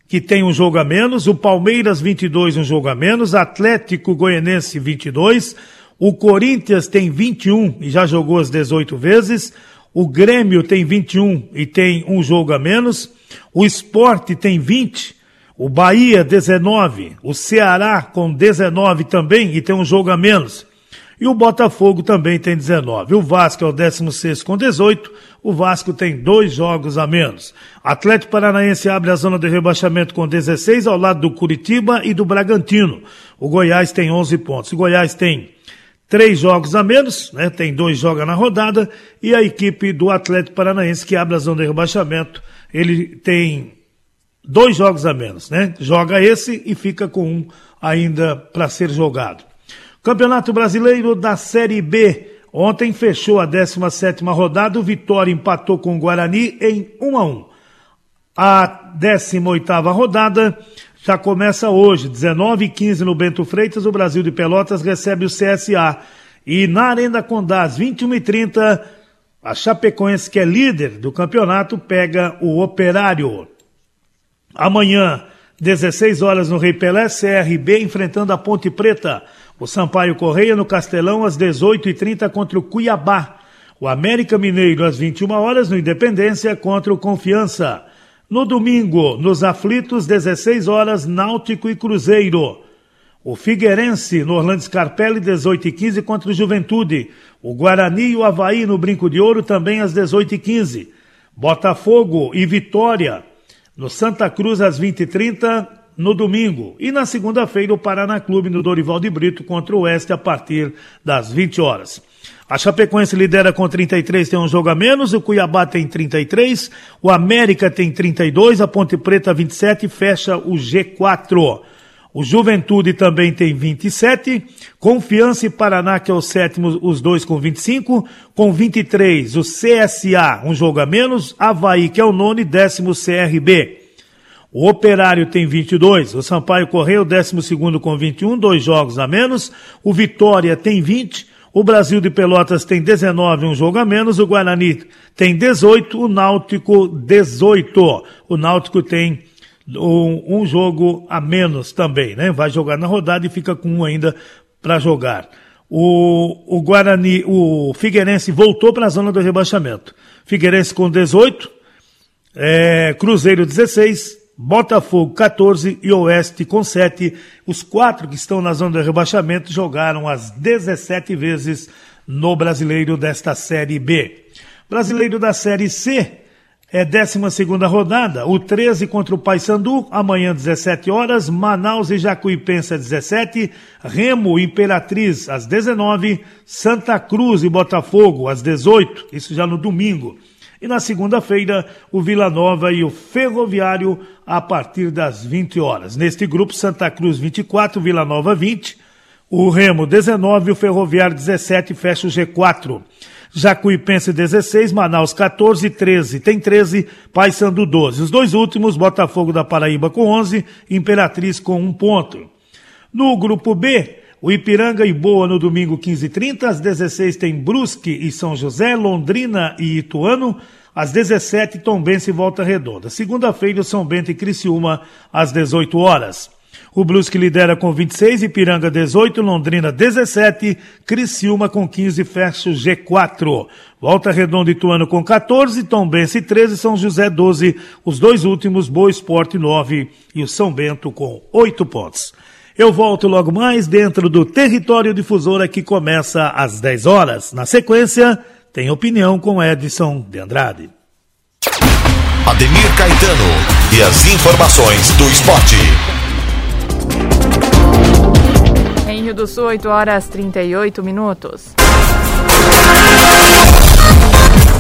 Speaker 25: que tem um jogo a menos, o Palmeiras 22, um jogo a menos, Atlético Goianense 22, o Corinthians tem 21 e já jogou as 18 vezes, o Grêmio tem 21 e tem um jogo a menos, o Esporte tem 20, o Bahia 19, o Ceará com 19 também e tem um jogo a menos. E o Botafogo também tem 19. O Vasco é o 16 com 18. O Vasco tem dois jogos a menos. Atlético Paranaense abre a zona de rebaixamento com 16 ao lado do Curitiba e do Bragantino. O Goiás tem 11 pontos. O Goiás tem três jogos a menos, né? Tem dois jogos na rodada. E a equipe do Atlético Paranaense que abre a zona de rebaixamento, ele tem dois jogos a menos, né? Joga esse e fica com um ainda para ser jogado. Campeonato Brasileiro da Série B. Ontem fechou a 17ª rodada, o Vitória empatou com o Guarani em 1 a 1. A 18ª rodada já começa hoje, 19 e 15 no Bento Freitas, o Brasil de Pelotas recebe o CSA. E na Arena Condás, 21 e 30, a Chapecoense, que é líder do campeonato, pega o Operário. Amanhã, 16 horas no Rei Pelé, CRB enfrentando a Ponte Preta. O Sampaio Correia no Castelão às 18h30 contra o Cuiabá. O América Mineiro às 21 horas no Independência contra o Confiança. No domingo, nos aflitos, 16 horas, Náutico e Cruzeiro. O Figueirense no Orlando Scarpelli, 18h15 contra o Juventude. O Guarani e o Havaí no Brinco de Ouro também às 18h15. Botafogo e Vitória no Santa Cruz às 20h30 no domingo. E na segunda-feira, o Paraná Clube no Dorival de Brito contra o Oeste a partir das 20 horas. A Chapecoense lidera com 33, tem um jogo a menos, o Cuiabá tem 33, o América tem 32, a Ponte Preta 27 fecha o G4. O Juventude também tem 27, Confiança e Paraná, que é o sétimo, os dois com 25, com 23 o CSA, um jogo a menos, Havaí, que é o nono e décimo CRB. O Operário tem 22, o Sampaio Correio, décimo segundo com 21, dois jogos a menos, o Vitória tem 20, o Brasil de Pelotas tem 19, um jogo a menos, o Guarani tem 18, o Náutico 18. O Náutico tem um, um, jogo a menos também, né? Vai jogar na rodada e fica com um ainda para jogar. O, o Guarani, o Figueirense voltou para a zona do rebaixamento. Figueirense com 18, é, Cruzeiro 16, Botafogo 14 e Oeste com 7. Os quatro que estão na zona do rebaixamento jogaram as 17 vezes no brasileiro desta Série B. Brasileiro da Série C, é 12 rodada, o 13 contra o Paysandu, amanhã 17 horas, Manaus e Jacuipense às 17, Remo Imperatriz às 19, Santa Cruz e Botafogo às 18, isso já no domingo. E na segunda-feira, o Vila Nova e o Ferroviário a partir das 20 horas. Neste grupo, Santa Cruz 24, Vila Nova 20, o Remo 19 e o Ferroviário 17 fecha o G4. Jacuipense 16, Manaus 14, 13, tem 13, Paysandu 12. Os dois últimos, Botafogo da Paraíba com 11, Imperatriz com um ponto. No grupo B, o Ipiranga e Boa no domingo 15h30, às 16 tem Brusque e São José, Londrina e Ituano, às 17 Tombense e Volta Redonda. Segunda-feira, São Bento e Criciúma, às 18 horas. O Brusque lidera com 26, Ipiranga 18, Londrina 17, Criciúma com 15, fecha o G4. Volta Redonda e Ituano com 14, Tombense 13, São José 12, os dois últimos, Boa Esporte 9 e o São Bento com 8 pontos. Eu volto logo mais dentro do Território Difusora que começa às 10 horas. Na sequência, tem opinião com Edson de Andrade.
Speaker 1: Ademir Caetano e as informações do esporte.
Speaker 2: Em Rio do Sul, 8 horas 38 minutos.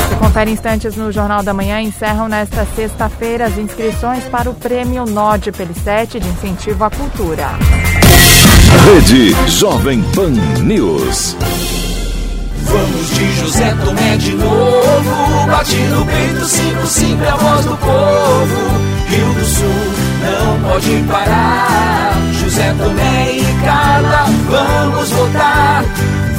Speaker 2: Você confere instantes no Jornal da Manhã. Encerram nesta sexta-feira as inscrições para o Prêmio NOD Pelicete de Incentivo à Cultura.
Speaker 1: Rede Jovem Pan News.
Speaker 9: Vamos de José Tomé de novo. Bate no peito, cinco, cinco, é a voz do povo. Rio do Sul não pode parar. José Tomé e Carla, vamos votar.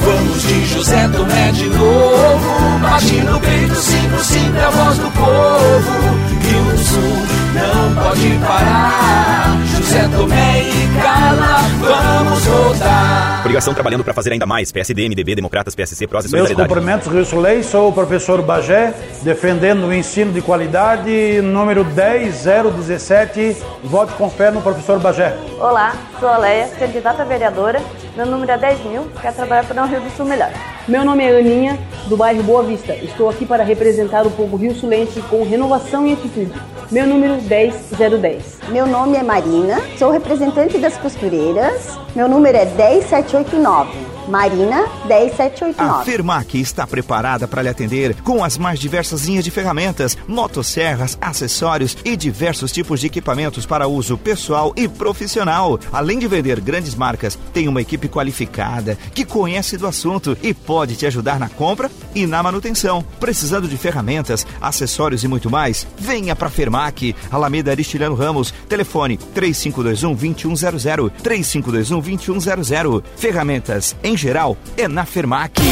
Speaker 9: Vamos de José Tomé de novo. Bate no peito, cinco, cinco, é a voz do povo. Rio do Sul não pode parar. José Tomé e Carla, vamos votar.
Speaker 26: Coligação trabalhando para fazer ainda mais. PSD, MDB, Democratas, PSC, Prós e
Speaker 27: Meus
Speaker 26: Solidariedade.
Speaker 27: cumprimentos, Rio Sulei, sou o professor Bagé, defendendo o ensino de qualidade, número 10017. Vote com fé no professor Bagé.
Speaker 28: Olá, sou a Leia, candidata a vereadora. Meu número é 10 mil, quero trabalhar para um Rio do Sul melhor.
Speaker 29: Meu nome é Aninha, do bairro Boa Vista. Estou aqui para representar o povo rio sulense com renovação e atitude. Meu número 10010.
Speaker 30: Meu nome é Marina, sou representante das costureiras. Meu número é 10789. Marina 10789.
Speaker 5: A Fermac está preparada para lhe atender com as mais diversas linhas de ferramentas, motosserras, acessórios e diversos tipos de equipamentos para uso pessoal e profissional. Além de vender grandes marcas, tem uma equipe qualificada que conhece do assunto e pode te ajudar na compra e na manutenção. Precisando de ferramentas, acessórios e muito mais? Venha para Fermac, Alameda Aristiliano Ramos, telefone 3521 2100, 3521 2100. Ferramentas em geral é na Fermac.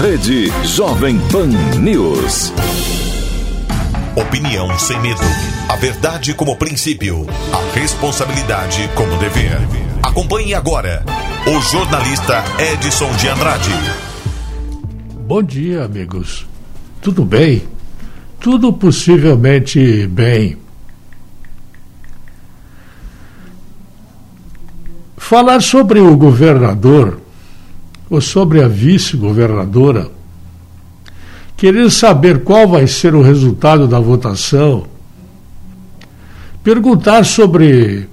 Speaker 1: Rede Jovem Pan News. Opinião sem medo. A verdade como princípio. A responsabilidade como dever. Acompanhe agora o jornalista Edson de Andrade.
Speaker 31: Bom dia, amigos. Tudo bem? Tudo possivelmente bem. Falar sobre o governador ou sobre a vice-governadora, querer saber qual vai ser o resultado da votação, perguntar sobre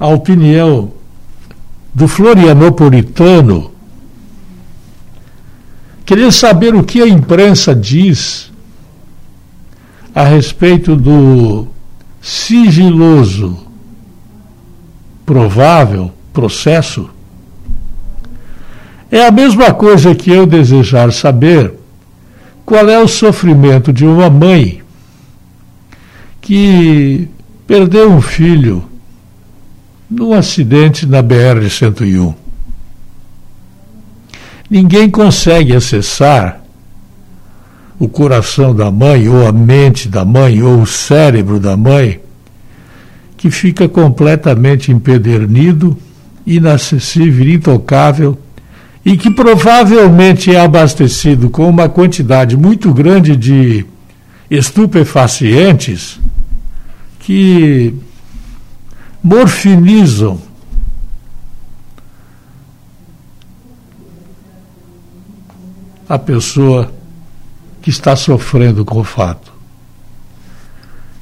Speaker 31: a opinião do Florianopolitano, queria saber o que a imprensa diz a respeito do sigiloso provável processo. É a mesma coisa que eu desejar saber qual é o sofrimento de uma mãe que perdeu um filho num acidente na BR-101. Ninguém consegue acessar o coração da mãe, ou a mente da mãe, ou o cérebro da mãe, que fica completamente empedernido, inacessível, intocável, e que provavelmente é abastecido com uma quantidade muito grande de estupefacientes que morfinizam a pessoa que está sofrendo com o fato.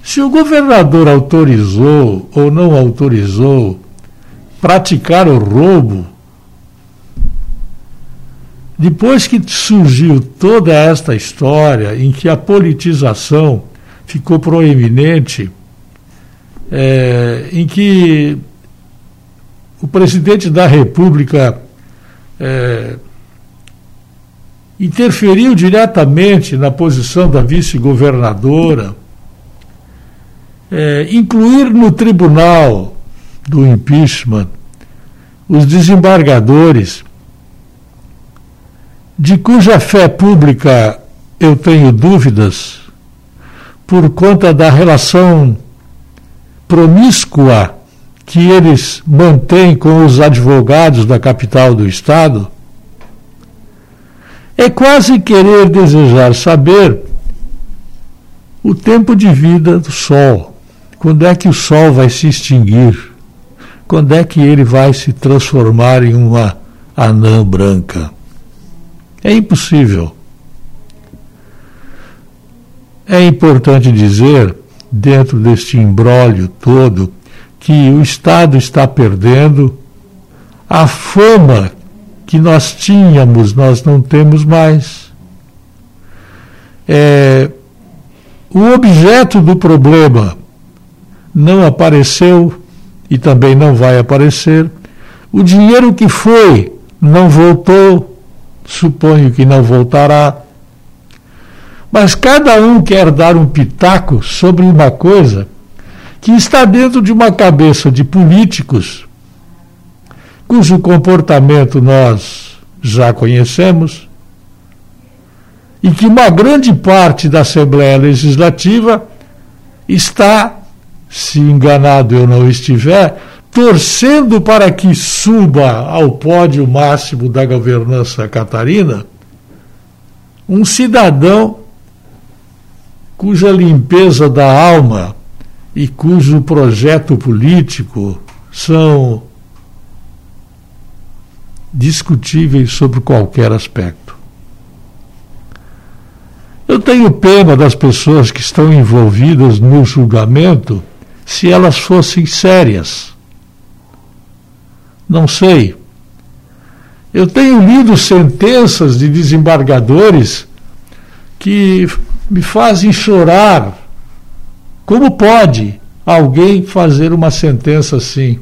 Speaker 31: Se o governador autorizou ou não autorizou praticar o roubo, depois que surgiu toda esta história em que a politização ficou proeminente, é, em que o presidente da República é, interferiu diretamente na posição da vice-governadora, é, incluir no tribunal do impeachment os desembargadores, de cuja fé pública eu tenho dúvidas, por conta da relação promíscua que eles mantêm com os advogados da capital do Estado, é quase querer desejar saber o tempo de vida do Sol. Quando é que o Sol vai se extinguir? Quando é que ele vai se transformar em uma anã branca? É impossível. É importante dizer dentro deste imbróglio todo que o Estado está perdendo a fama que nós tínhamos, nós não temos mais. É, o objeto do problema não apareceu e também não vai aparecer. O dinheiro que foi não voltou, suponho que não voltará. Mas cada um quer dar um pitaco sobre uma coisa que está dentro de uma cabeça de políticos cujo comportamento nós já conhecemos e que uma grande parte da Assembleia Legislativa está, se enganado eu não estiver, torcendo para que suba ao pódio máximo da governança catarina um cidadão cuja limpeza da alma e cujo projeto político são discutíveis sobre qualquer aspecto. Eu tenho pena das pessoas que estão envolvidas no julgamento se elas fossem sérias. Não sei. Eu tenho lido sentenças de desembargadores que me fazem chorar. Como pode alguém fazer uma sentença assim?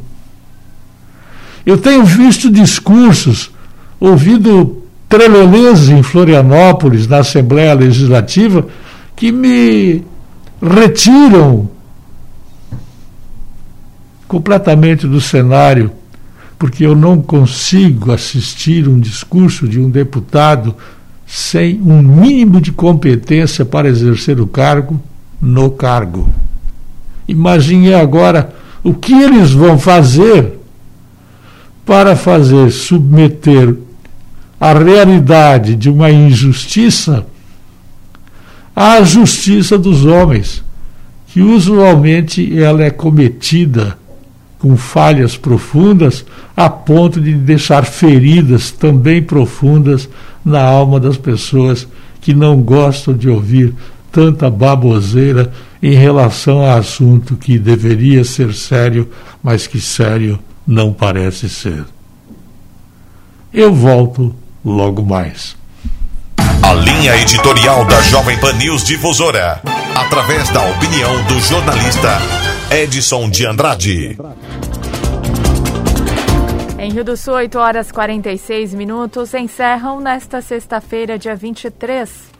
Speaker 31: Eu tenho visto discursos, ouvido trelelês em Florianópolis, na Assembleia Legislativa, que me retiram completamente do cenário, porque eu não consigo assistir um discurso de um deputado sem um mínimo de competência para exercer o cargo no cargo. Imagine agora o que eles vão fazer para fazer submeter a realidade de uma injustiça à justiça dos homens, que usualmente ela é cometida com falhas profundas a ponto de deixar feridas também profundas na alma das pessoas que não gostam de ouvir tanta baboseira em relação a assunto que deveria ser sério, mas que sério não parece ser. Eu volto logo mais.
Speaker 1: A linha editorial da Jovem Pan News Difusora, através da opinião do jornalista Edson de Andrade.
Speaker 2: Em Rio do Sul, 8 horas 46 minutos, encerram nesta sexta-feira, dia 23.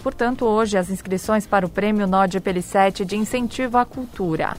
Speaker 2: Portanto, hoje, as inscrições para o Prêmio Nod Pelicete de Incentivo à Cultura.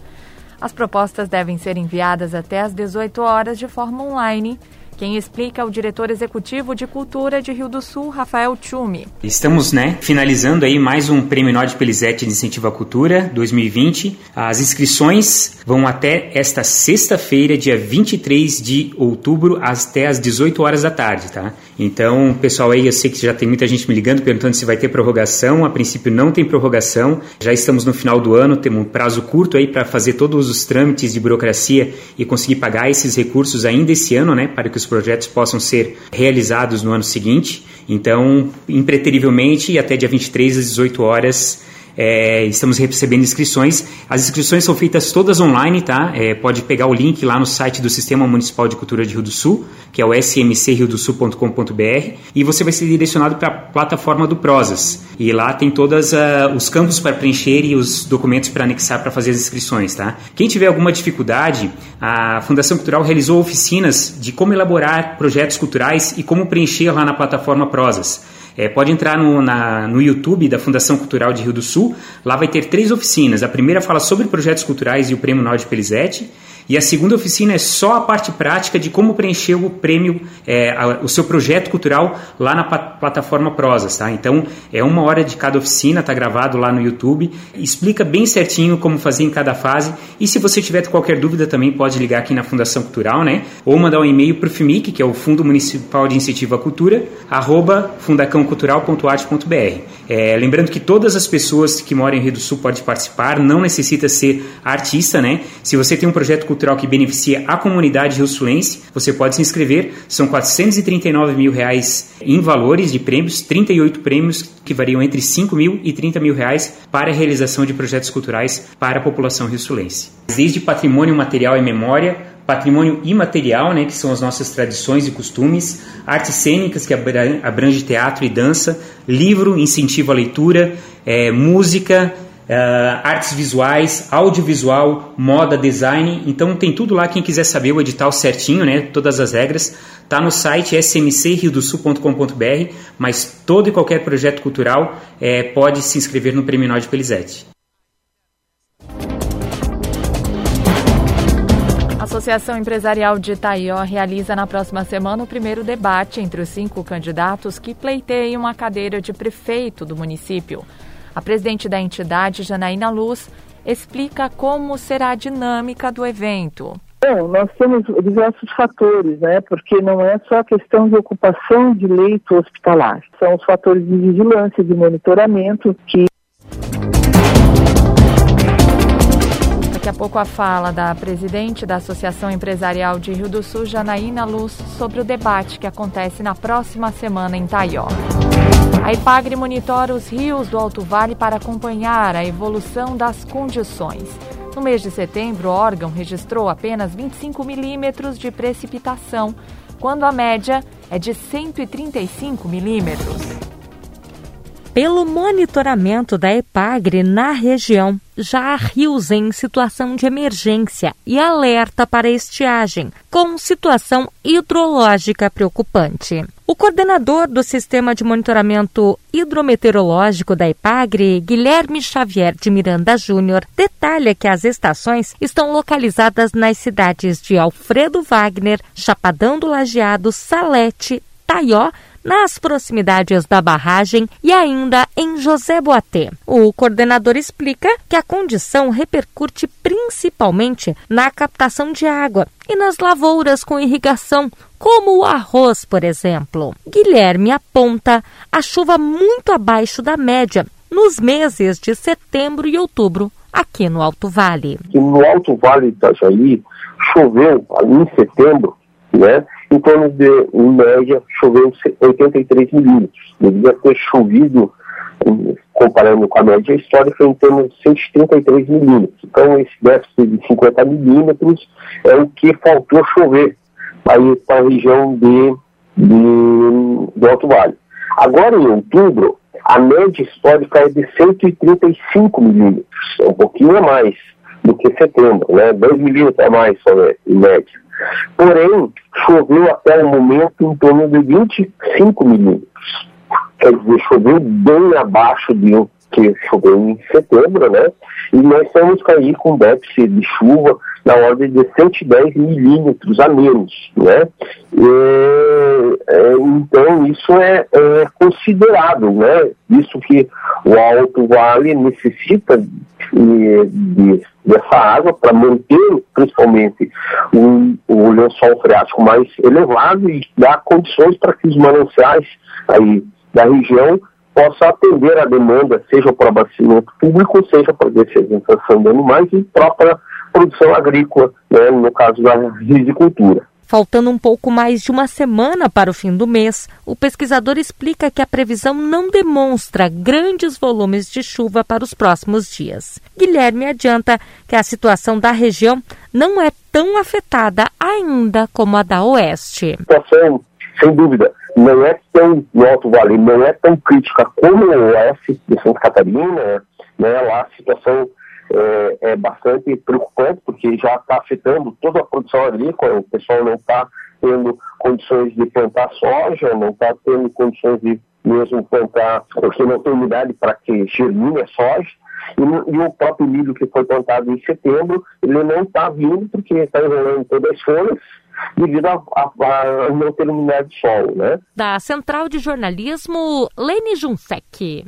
Speaker 2: As propostas devem ser enviadas até às 18 horas de forma online quem explica é o diretor executivo de Cultura de Rio do Sul, Rafael Tchume.
Speaker 32: Estamos, né, finalizando aí mais um Prêmio Nord Pelizete de Incentivo à Cultura 2020. As inscrições vão até esta sexta-feira, dia 23 de outubro, até às 18 horas da tarde, tá? Então, pessoal aí, eu sei que já tem muita gente me ligando perguntando se vai ter prorrogação. A princípio não tem prorrogação. Já estamos no final do ano, temos um prazo curto aí para fazer todos os trâmites de burocracia e conseguir pagar esses recursos ainda esse ano, né, para que os projetos possam ser realizados no ano seguinte. Então, impreterivelmente, até dia 23 às 18 horas, é, estamos recebendo inscrições. As inscrições são feitas todas online, tá? É, pode pegar o link lá no site do Sistema Municipal de Cultura de Rio do Sul, que é o smcriodosul.com.br, e você vai ser direcionado para a plataforma do Prosas. E lá tem todos uh, ah, os campos para preencher e os documentos para anexar para fazer as inscrições, tá? Quem tiver alguma dificuldade, a Fundação Cultural realizou oficinas de como elaborar projetos culturais e como preencher lá na plataforma Prosas. É, pode entrar no, na, no YouTube da Fundação Cultural de Rio do Sul. Lá vai ter três oficinas. A primeira fala sobre projetos culturais e o Prêmio Nord Pelizete. E a segunda oficina é só a parte prática de como preencher o prêmio, é, a, o seu projeto cultural lá na plataforma Prosas, tá? Então, é uma hora de cada oficina, tá gravado lá no YouTube. Explica bem certinho como fazer em cada fase. E se você tiver qualquer dúvida, também pode ligar aqui na Fundação Cultural, né? Ou mandar um e-mail para o FMIC, que é o Fundo Municipal de Incentivo à Cultura, arroba fundacãocultural.arte.br. É, lembrando que todas as pessoas que moram em Rio do Sul podem participar, não necessita ser artista, né? Se você tem um projeto cultural que beneficia a comunidade rio-sulense, você pode se inscrever. São 439 mil reais em valores de prêmios, 38 prêmios que variam entre 5 mil e 30 mil reais para a realização de projetos culturais para a população rio-sulense. Desde patrimônio material e memória, patrimônio imaterial, né, que são as nossas tradições e costumes, artes cênicas, que abrange teatro e dança, livro, incentivo à leitura, é, música, artes visuais, audiovisual, moda, design. Então tem tudo lá. Quem quiser saber o edital certinho, né? Todas as regras, tá no site smcriodosul.com.br. Mas todo e qualquer projeto cultural é, pode se inscrever no Prêmio Nord Pelizete.
Speaker 2: A Associação Empresarial de Itaió realiza na próxima semana o primeiro debate entre os cinco candidatos que pleiteiam a cadeira de prefeito do município. A presidente da entidade, Janaína Luz, explica como será a dinâmica do evento.
Speaker 33: Bom, nós temos diversos fatores, né? Porque não é só a questão de ocupação de leito hospitalar. São os fatores de vigilância, de monitoramento que
Speaker 2: Daqui a pouco a fala da presidente da Associação Empresarial de Rio do Sul, Janaína Luz, sobre o debate que acontece na próxima semana em Taió. A IPAGRE monitora os rios do Alto Vale para acompanhar a evolução das condições. No mês de setembro, o órgão registrou apenas 25 milímetros de precipitação, quando a média é de 135 milímetros
Speaker 34: pelo monitoramento da EPAGRE na região. Já há rios em situação de emergência e alerta para estiagem, com situação hidrológica preocupante. O coordenador do Sistema de Monitoramento Hidrometeorológico da EPAGRE, Guilherme Xavier de Miranda Júnior, detalha que as estações estão localizadas nas cidades de Alfredo Wagner, Chapadão do Lajeado, Salete, Taió, nas proximidades da barragem e ainda em José Boatê. O coordenador explica que a condição repercute principalmente na captação de água e nas lavouras com irrigação, como o arroz, por exemplo. Guilherme aponta a chuva muito abaixo da média nos meses de setembro e outubro aqui no Alto Vale.
Speaker 21: No Alto Vale de Itajaí choveu ali em setembro, né? Em torno de, em média, choveu 83 milímetros. Deveria ter chovido
Speaker 35: comparando com a média histórica, em termos de 133 milímetros. Então, esse déficit de 50 milímetros é o que faltou chover aí para a região de, de, do Alto Vale. Agora, em outubro, a média histórica é de 135 milímetros, é um pouquinho a mais do que setembro, né? 2 milímetros a mais só, né, em média. Porém, choveu até o momento em torno de 25 milímetros. Quer dizer, choveu bem abaixo do que choveu em setembro, né? E nós estamos aí com déficit de chuva na ordem de 110 milímetros a menos, né? E, é, então isso é, é, né? Isso que o Alto Vale necessita de, de, dessa água para manter principalmente o, o lençol freático mais elevado e dar condições para que os mananciais aí da região possa atender a demanda, seja para abastecimento público, seja para desertificação de animais e própria produção agrícola, né, no caso da risicultura.
Speaker 34: Faltando um pouco mais de uma semana para o fim do mês, o pesquisador explica que a previsão não demonstra grandes volumes de chuva para os próximos dias. Guilherme adianta que a situação da região não é tão afetada ainda como a da Oeste.
Speaker 35: Situação, sem dúvida, não é tão no Alto Vale, não é tão crítica como o Oeste de Santa Catarina, né? Lá a situação é, é bastante preocupante, porque já está afetando toda a produção agrícola, o pessoal não está tendo condições de plantar soja, não está tendo condições de mesmo plantar, porque não tem umidade para que germine a soja. E, e, o próprio milho que foi plantado em setembro, ele não está vindo porque está enrolando todas as folhas devido a, a, a não ter de solo, né?
Speaker 34: Da Central de Jornalismo, Lene Junsec.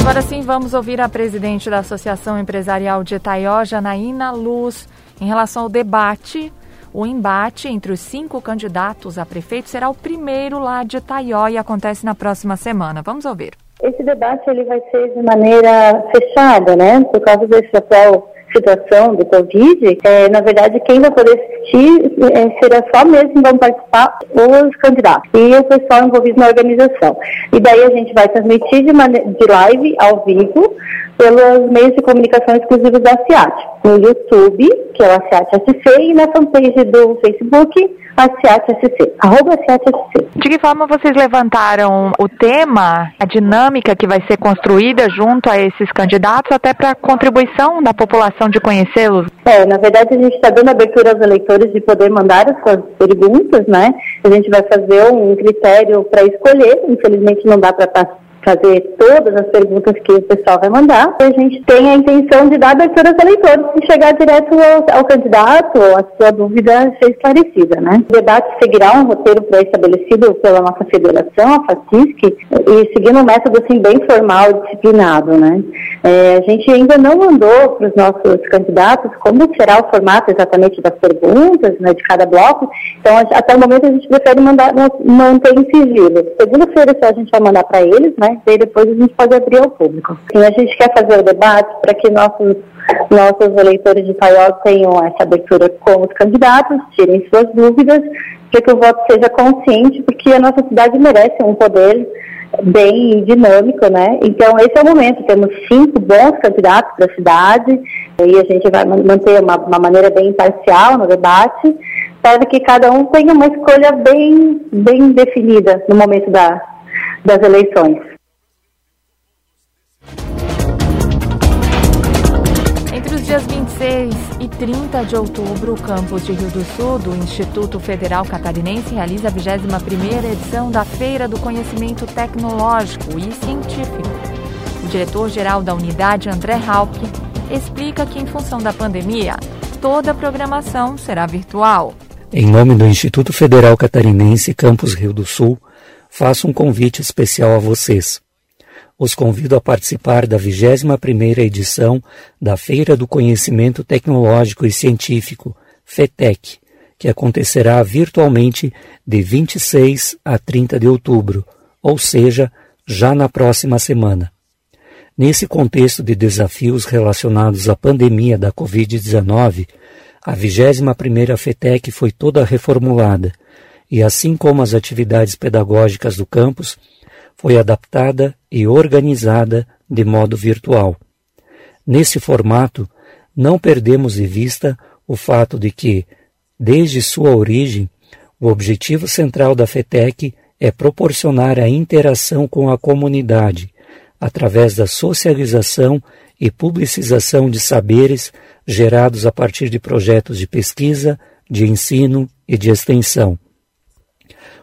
Speaker 2: Agora sim, vamos ouvir a presidente da Associação Empresarial de Itaió, Janaína Luz, em relação ao debate. O embate entre os cinco candidatos a prefeito será o primeiro lá de Itaió e acontece na próxima semana. Vamos ouvir.
Speaker 33: Esse debate ele vai ser de maneira fechada, né? Por causa desse atual situação do Covid, é, na verdade, quem vai poder assistir é, será só mesmo vão participar os candidatos e o pessoal envolvido na organização. E daí a gente vai transmitir de, de live, ao vivo, pelos meios de comunicação exclusivos da CIAT, no YouTube, que é o CIAT SC, e na fanpage do Facebook, a CIAT SC, arroba CIAT SC.
Speaker 2: De que forma vocês levantaram o tema, a dinâmica que vai ser construída junto a esses candidatos, até para a contribuição da população de conhecê-los?
Speaker 33: É, na verdade a gente está dando abertura aos eleitores de poder mandar as suas perguntas, né? A gente vai fazer um critério para escolher, infelizmente não dá para fazer todas as perguntas que o pessoal vai mandar. A gente tem a intenção de dar abertura aos eleitores e chegar direto ao, ao candidato, a sua dúvida ser esclarecida, né? O debate seguirá um roteiro pré-estabelecido pela nossa federação, a FACISC, e seguindo um método assim bem formal e disciplinado, né? É, a gente ainda não mandou para os nossos candidatos como será o formato exatamente das perguntas, né, de cada bloco, então até o momento a gente prefere mandar, manter em sigilo. Segunda-feira a gente vai mandar para eles, né? E depois a gente pode abrir ao público. E a gente quer fazer o debate para que nossos, nossos eleitores de Paiol tenham essa abertura com os candidatos, tirem suas dúvidas, para que o voto seja consciente, porque a nossa cidade merece um poder bem dinâmico, né? Então, esse é o momento. Temos cinco bons candidatos para a cidade e a gente vai manter uma, uma maneira bem imparcial no debate, para que cada um tenha uma escolha bem, bem definida no momento da, das eleições.
Speaker 2: Dias 26 e 30 de outubro, o campus de Rio do Sul do Instituto Federal Catarinense realiza a 21ª edição da Feira do Conhecimento Tecnológico e Científico. O diretor-geral da unidade, André Halp, explica que, em função da pandemia, toda a programação será virtual.
Speaker 36: Em nome do Instituto Federal Catarinense Campus Rio do Sul, faço um convite especial a vocês os convido a participar da 21ª edição da Feira do Conhecimento Tecnológico e Científico, FETEC, que acontecerá virtualmente de 26 a 30 de outubro, ou seja, já na próxima semana. Nesse contexto de desafios relacionados à pandemia da Covid-19, a 21ª FETEC foi toda reformulada e, assim como as atividades pedagógicas do campus, foi adaptada e organizada de modo virtual. Nesse formato, não perdemos de vista o fato de que, desde sua origem, o objetivo central da FETEC é proporcionar a interação com a comunidade, através da socialização e publicização de saberes gerados a partir de projetos de pesquisa, de ensino e de extensão.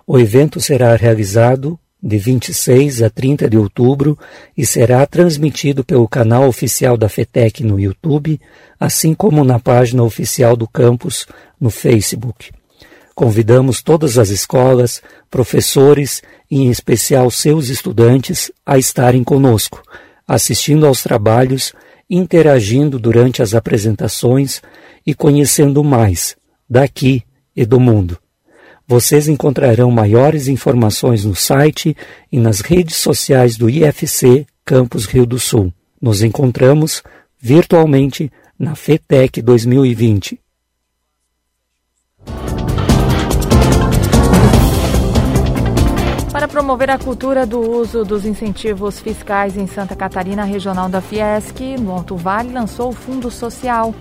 Speaker 36: O evento será realizado de 26 a 30 de outubro e será transmitido pelo canal oficial da FETEC no YouTube, assim como na página oficial do campus no Facebook. Convidamos todas as escolas, professores e, em especial, seus estudantes a estarem conosco, assistindo aos trabalhos, interagindo durante as apresentações e conhecendo mais daqui e do mundo. Vocês encontrarão maiores informações no site e nas redes sociais do IFC Campus Rio do Sul. Nos encontramos virtualmente na FETEC 2020.
Speaker 2: Para promover a cultura do uso dos incentivos fiscais em Santa Catarina, regional da Fiesc, no Alto Vale, lançou o Fundo Social.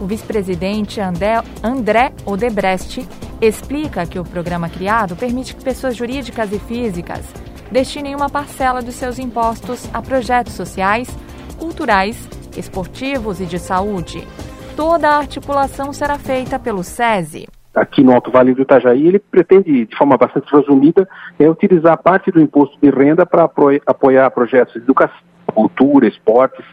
Speaker 2: O vice-presidente André Odebrecht explica que o programa criado permite que pessoas jurídicas e físicas destinem uma parcela dos seus impostos a projetos sociais, culturais, esportivos e de saúde. Toda a articulação será feita pelo SESI
Speaker 37: aqui no Alto Vale do Itajaí, ele pretende, de forma bastante resumida, é, utilizar parte do imposto de renda para apoiar projetos de educação, cultura, esportes,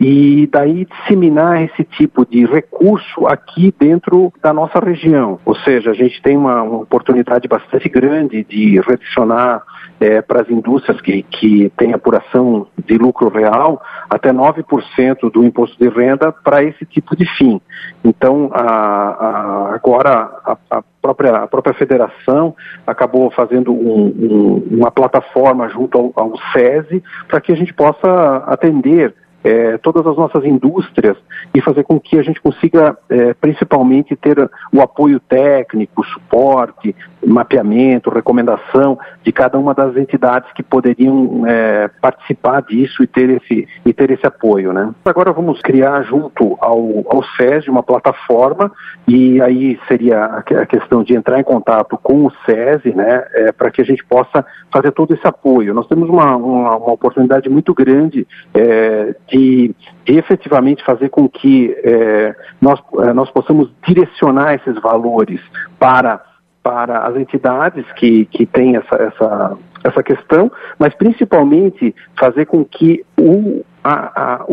Speaker 37: e daí disseminar esse tipo de recurso aqui dentro da nossa região. Ou seja, a gente tem uma, uma oportunidade bastante grande de redicionar é, para as indústrias que, que têm apuração de lucro real até 9% do imposto de renda para esse tipo de fim. Então, a, a, agora a, a própria, a própria federação acabou fazendo um, um, uma plataforma junto ao, ao SESI para que a gente possa atender é, todas as nossas indústrias e fazer com que a gente consiga, é, principalmente, ter o apoio técnico, suporte, mapeamento, recomendação de cada uma das entidades que poderiam é, participar disso e ter esse, e ter esse apoio. Né? Agora vamos criar junto ao, ao SESI uma plataforma e aí seria a questão de entrar em contato com o SESI né, é, para que a gente possa fazer todo esse apoio. Nós temos uma, uma, uma oportunidade muito grande é, de, de, efetivamente fazer com que é, nós, é, nós possamos direcionar esses valores para para as entidades que, que têm essa, essa, essa questão, mas principalmente fazer com que o, a, a,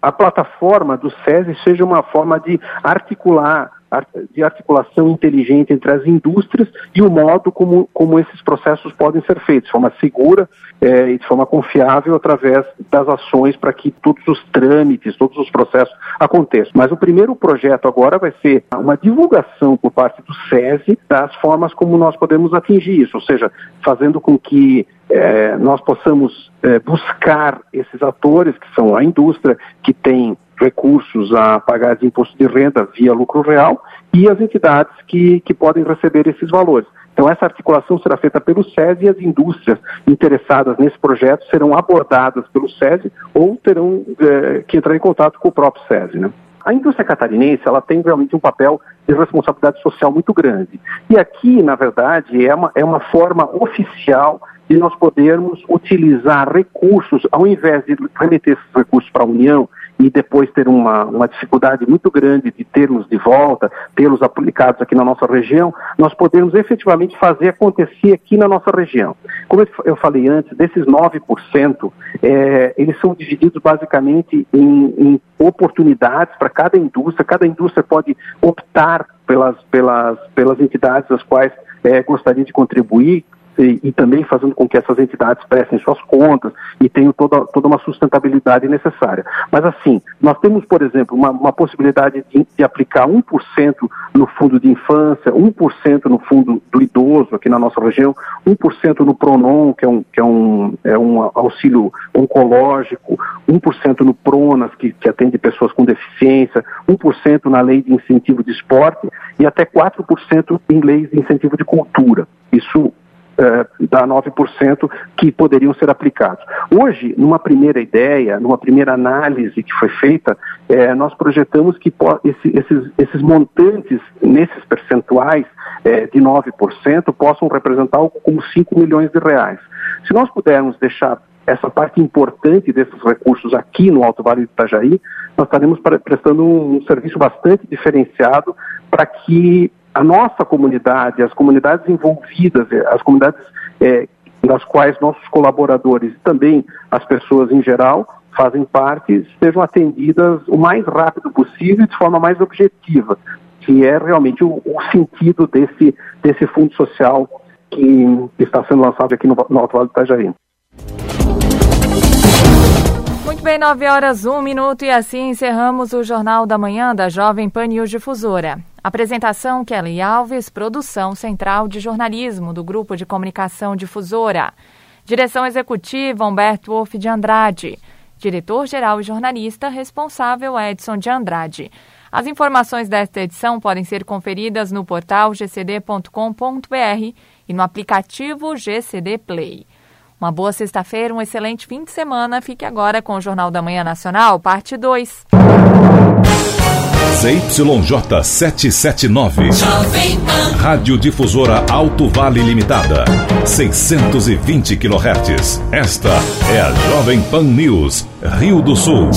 Speaker 37: a plataforma do SESI seja uma forma de articular de articulação inteligente entre as indústrias e o modo como, como esses processos podem ser feitos, de forma segura é, e de forma confiável através das ações para que todos os trâmites, todos os processos aconteçam. Mas o primeiro projeto agora vai ser uma divulgação por parte do SESI das formas como nós podemos atingir isso, ou seja, fazendo com que é, nós possamos é, buscar esses atores, que são a indústria, que tem recursos a pagar de imposto de renda via lucro real e as entidades que, que podem receber esses valores. Então, essa articulação será feita pelo SESI e as indústrias interessadas nesse projeto serão abordadas pelo SESI ou terão é, que entrar em contato com o próprio SESI. Né? A indústria catarinense ela tem realmente um papel de responsabilidade social muito grande. E aqui, na verdade, é uma, é uma forma oficial de nós podermos utilizar recursos, ao invés de remeter esses recursos para a União e depois ter uma, uma dificuldade muito grande de termos de volta, tê-los aplicados aqui na nossa região, nós podemos efetivamente fazer acontecer aqui na nossa região. Como eu falei antes, desses 9%, é, eles são divididos basicamente em, em oportunidades para cada indústria, cada indústria pode optar pelas, pelas, pelas entidades às quais é, gostaria de contribuir, e, e, também fazendo com que essas entidades prestem suas contas e tenham toda, toda uma sustentabilidade necessária. Mas assim, nós temos, por exemplo, uma, uma possibilidade de, de, aplicar 1% no fundo de infância, 1% no fundo do idoso aqui na nossa região, 1% no PRONON, que é um, que é um, é um auxílio oncológico, 1% no PRONAS, que, que atende pessoas com deficiência, 1% na lei de incentivo de esporte e até 4% em leis de incentivo de cultura. Isso eh, dá 9% que poderiam ser aplicados. Hoje, numa primeira ideia, numa primeira análise que foi feita, eh, nós projetamos que esse, esses, esses, montantes, nesses percentuais eh, de 9%, possam representar algo como 5 milhões de reais. Se nós pudermos deixar essa parte importante desses recursos aqui no Alto Vale do Itajaí, nós estaremos prestando um serviço bastante diferenciado para que a nossa comunidade, as comunidades envolvidas, eh, as comunidades é, quais nossos colaboradores e também as pessoas em geral fazem parte, sejam atendidas o mais rápido possível e de forma mais objetiva, que é realmente o, o sentido desse, desse fundo social que está sendo lançado aqui no, no Alto Vale do Itajaí.
Speaker 2: Muito bem, 9 horas, 1 minuto e assim encerramos o Jornal da Manhã da Jovem Pan News Difusora. Apresentação Kelly Alves, produção central de jornalismo do Grupo de Comunicação Difusora. Direção executiva Humberto Wolff de Andrade. Diretor-geral e jornalista responsável Edson de Andrade. As informações desta edição podem ser conferidas no portal gcd.com.br e no aplicativo GCD Play. Uma boa sexta-feira, um excelente fim de semana. Fique agora com o Jornal da Manhã Nacional, parte 2.
Speaker 1: ZYJ 779. Rádio Difusora Alto Vale Limitada. 620 kHz. Esta é a Jovem Pan News, Rio do Sul.